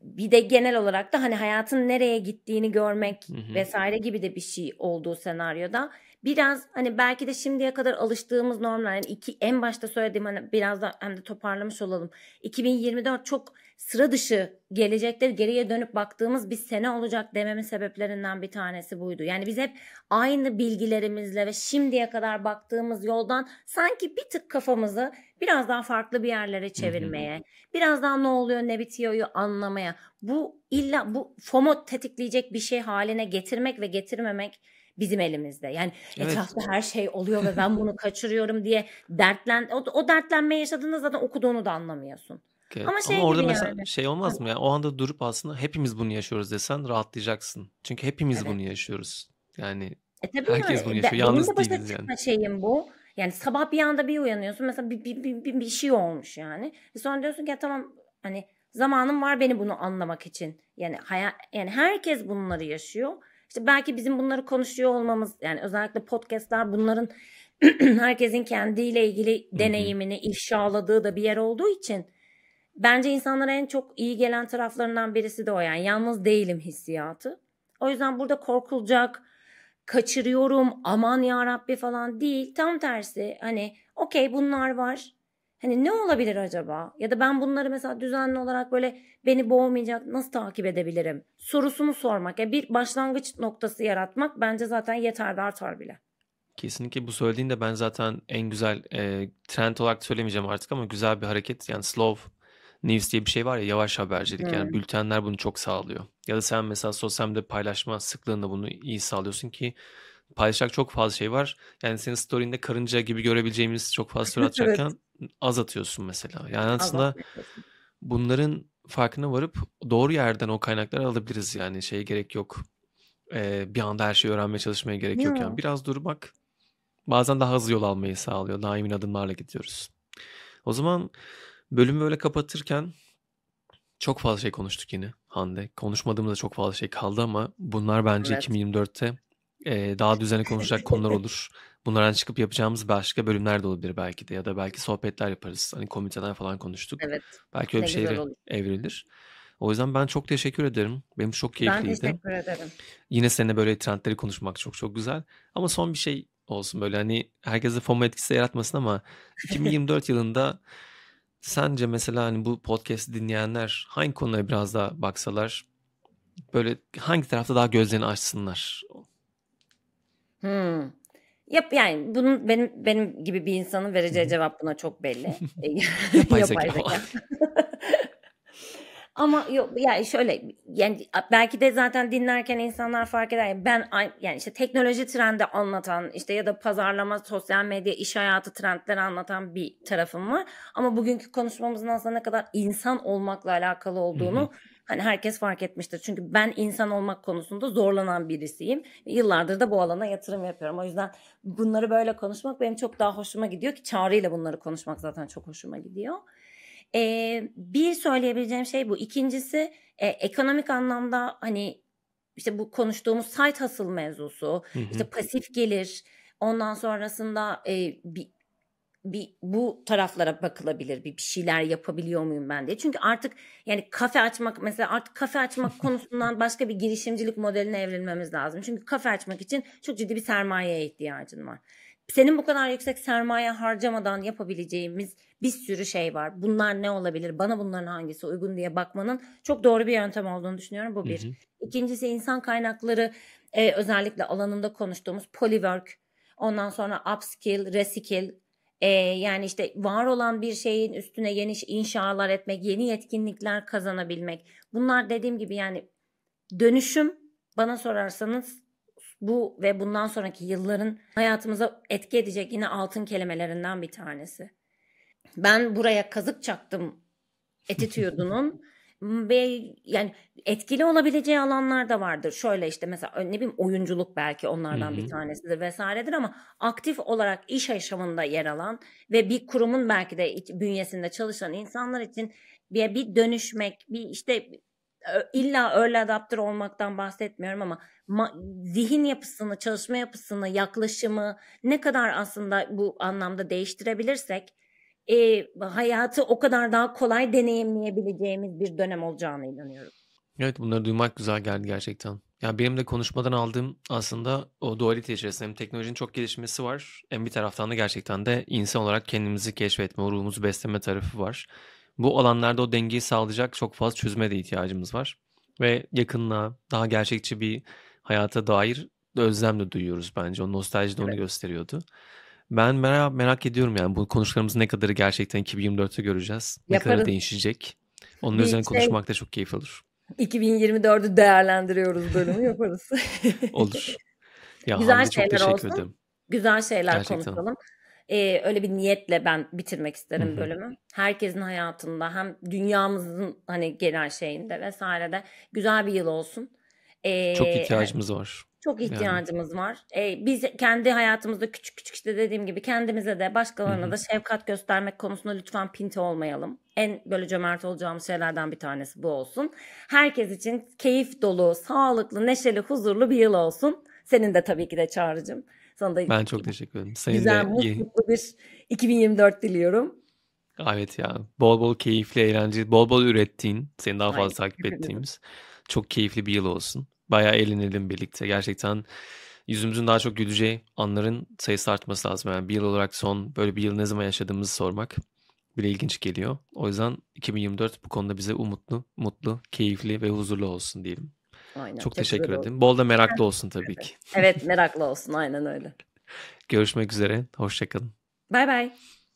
bir de genel olarak da hani hayatın nereye gittiğini görmek Hı hı. vesaire gibi de bir şey olduğu senaryoda biraz hani belki de şimdiye kadar alıştığımız normlar yani iki en başta söylediğim hani biraz da hem de toparlamış olalım. 2024 çok sıra dışı gelecekte geriye dönüp baktığımız bir sene olacak dememin sebeplerinden bir tanesi buydu. Yani biz hep aynı bilgilerimizle ve şimdiye kadar baktığımız yoldan sanki bir tık kafamızı biraz daha farklı bir yerlere çevirmeye, biraz daha ne oluyor ne bitiyor'yu anlamaya, bu illa bu FOMO tetikleyecek bir şey haline getirmek ve getirmemek bizim elimizde. Yani Evet. etrafta her şey oluyor ve ben bunu kaçırıyorum diye dertlen o, o dertlenme yaşadığında zaten okuduğunu da anlamıyorsun. Evet. Ama Ama, şey orada gibi mesela yani. şey olmaz mı ya? O anda durup aslında hepimiz bunu yaşıyoruz desen rahatlayacaksın. Çünkü hepimiz Evet. bunu yaşıyoruz. Yani E tabii Herkes yani. bunu yaşıyor. Yalnız de başa değiliz yani. şeyim bu. Yani sabah bir anda bir uyanıyorsun. Mesela bir, bir, bir, bir, bir şey olmuş yani. E sonra diyorsun ki "Ya tamam hani zamanım var beni bunu anlamak için. Yani hayat yani herkes bunları yaşıyor. İşte belki bizim bunları konuşuyor olmamız yani özellikle podcastlar bunların herkesin kendiyle ilgili deneyimini ifşaladığı da bir yer olduğu için bence insanlara en çok iyi gelen taraflarından birisi de o yani yalnız değilim hissiyatı. O yüzden burada korkulacak, kaçırıyorum, aman ya Rabbi falan değil. Tam tersi hani okey bunlar var. Hani ne olabilir acaba? Ya da ben bunları mesela düzenli olarak böyle beni boğmayacak nasıl takip edebilirim? Sorusunu sormak. Yani bir başlangıç noktası yaratmak bence zaten yeter de artar bile. kesinlikle bu söylediğin de ben zaten en güzel e, trend olarak söylemeyeceğim artık ama güzel bir hareket. Yani slow news diye bir şey var ya yavaş habercilik. Yani Hmm. bültenler bunu çok sağlıyor. Ya da sen mesela sosyal medyada paylaşma sıklığında bunu iyi sağlıyorsun ki paylaşacak çok fazla şey var. Yani senin story'inde karınca gibi görebileceğimiz çok fazla story Evet. atacakken az atıyorsun mesela. Yani aslında bunların farkına varıp doğru yerden o kaynakları alabiliriz yani şeye gerek yok. Ee, bir anda her şeyi öğrenmeye çalışmaya gerek yok yani. Biraz durmak bazen daha hızlı yol almayı sağlıyor. Daha emin adımlarla gidiyoruz. O zaman bölümü böyle kapatırken çok fazla şey konuştuk yine Hande. Konuşmadığımız da çok fazla şey kaldı ama bunlar bence Evet. 2024'te daha düzenli konuşacak konular olur. Bunlardan çıkıp yapacağımız başka bölümler de olabilir belki de ya da belki sohbetler yaparız. Hani komiteden falan konuştuk. Evet. Belki öyle Ne bir güzel şeylere olur. evrilir. O yüzden ben çok teşekkür ederim. Benim çok Ben keyifliydi. teşekkür ederim. Yine seninle böyle trendleri konuşmak çok çok güzel. Ama son bir şey olsun böyle hani herkese FOMO etkisi yaratmasın ama 2024 yılında sence mesela hani bu podcast dinleyenler hangi konulara biraz daha baksalar böyle hangi tarafta daha gözlerini açsınlar? Hmm. Yap yani bunun benim benim gibi bir insanın vereceği cevap buna çok belli. Yapay zeka. Ama yok yani şöyle yani belki de zaten dinlerken insanlar fark eder. Ben ay- yani işte teknoloji trendi anlatan işte ya da pazarlama, sosyal medya, iş hayatı trendleri anlatan bir tarafım var. Ama bugünkü konuşmamızın aslında ne kadar insan olmakla alakalı olduğunu hani herkes fark etmiştir. Çünkü ben insan olmak konusunda zorlanan birisiyim. Yıllardır da bu alana yatırım yapıyorum. O yüzden bunları böyle konuşmak benim çok daha hoşuma gidiyor ki Çağrı ile bunları konuşmak zaten çok hoşuma gidiyor. Ee, bir söyleyebileceğim şey bu. İkincisi e, ekonomik anlamda hani işte bu konuştuğumuz site hustle mevzusu, Hı hı. işte pasif gelir, ondan sonrasında e, bir, bir bu taraflara bakılabilir. Bir, bir şeyler yapabiliyor muyum ben diye. Çünkü artık yani kafe açmak mesela artık kafe açmak konusundan başka bir girişimcilik modeline evrilmemiz lazım. Çünkü kafe açmak için çok ciddi bir sermayeye ihtiyacın var. Senin bu kadar yüksek sermaye harcamadan yapabileceğimiz bir sürü şey var. Bunlar ne olabilir? Bana bunların hangisi uygun diye bakmanın çok doğru bir yöntem olduğunu düşünüyorum. Bu bir. Hı hı. İkincisi insan kaynakları e, özellikle alanında konuştuğumuz polywork, ondan sonra upskill, reskill, e, yani işte var olan bir şeyin üstüne yeni inşalar etmek, yeni yetkinlikler kazanabilmek. Bunlar dediğim gibi yani dönüşüm bana sorarsanız bu ve bundan sonraki yılların hayatımıza etki edecek yine altın kelimelerinden bir tanesi. Ben buraya kazık çaktım attitude'unun ve yani etkili olabileceği alanlar da vardır. Şöyle işte mesela ne bileyim oyunculuk belki onlardan Hı bir tanesidir vesairedir ama aktif olarak iş yaşamında yer alan ve bir kurumun belki de bünyesinde çalışan insanlar için bir, bir dönüşmek, bir işte illa early adapter olmaktan bahsetmiyorum ama ma- zihin yapısını, çalışma yapısını, yaklaşımı ne kadar aslında bu anlamda değiştirebilirsek e, hayatı o kadar daha kolay deneyimleyebileceğimiz bir dönem olacağına inanıyorum. Evet bunları duymak güzel geldi gerçekten. Ya benim de konuşmadan aldığım aslında o dualite içerisinde hem teknolojinin çok gelişmesi var hem bir taraftan da gerçekten de insan olarak kendimizi keşfetme, ruhumuzu besleme tarafı var. Bu alanlarda o dengeyi sağlayacak çok fazla çözüme de ihtiyacımız var. Ve yakınlığa, daha gerçekçi bir hayata dair özlem de duyuyoruz bence. O nostalji de onu Evet. gösteriyordu. Ben merak, merak ediyorum yani bu konuşmalarımız ne kadarı gerçekten 2024'te göreceğiz. Ne kadar Yaparız. değişecek. Onun Bir üzerine şey- konuşmak da çok keyif olur. 2024'ü değerlendiriyoruz bölümü yaparız. Olur. Ya Güzel çok şeyler teşekkür olsun. ederim. Güzel şeyler Gerçekten. konuşalım. Ee, öyle bir niyetle ben bitirmek isterim Hı hı. bölümü. Herkesin hayatında hem dünyamızın hani genel şeyinde vesairede güzel bir yıl olsun. Ee, Çok ihtiyacımız var. Çok Yani. ihtiyacımız var. Ee, biz kendi hayatımızda küçük küçük işte dediğim gibi kendimize de başkalarına Hı hı. da şefkat göstermek konusunda lütfen pinti olmayalım. En böyle cömert olacağımız şeylerden bir tanesi bu olsun. Herkes için keyif dolu, sağlıklı, neşeli, huzurlu bir yıl olsun. Senin de tabii ki de çağrıcım. Sana da Ben çok teşekkür ederim. Senin güzel, de mutlu bir 2024 diliyorum. Evet ya. Bol bol keyifli, eğlenceli, bol bol ürettiğin, seni daha Aynen. fazla takip ettiğimiz çok keyifli bir yıl olsun. Bayağı eğlenelim birlikte. Gerçekten yüzümüzün daha çok güleceği anların sayısı artması lazım. Yani bir yıl olarak son böyle bir yıl ne zaman yaşadığımızı sormak bile ilginç geliyor. O yüzden 2024 bu konuda bize umutlu, mutlu, keyifli ve huzurlu olsun diyelim. Aynen. Çok teşekkür oldu. ederim. Bol da meraklı olsun tabii ki. Evet meraklı olsun aynen öyle. Görüşmek üzere. Hoşçakalın. Bay bay.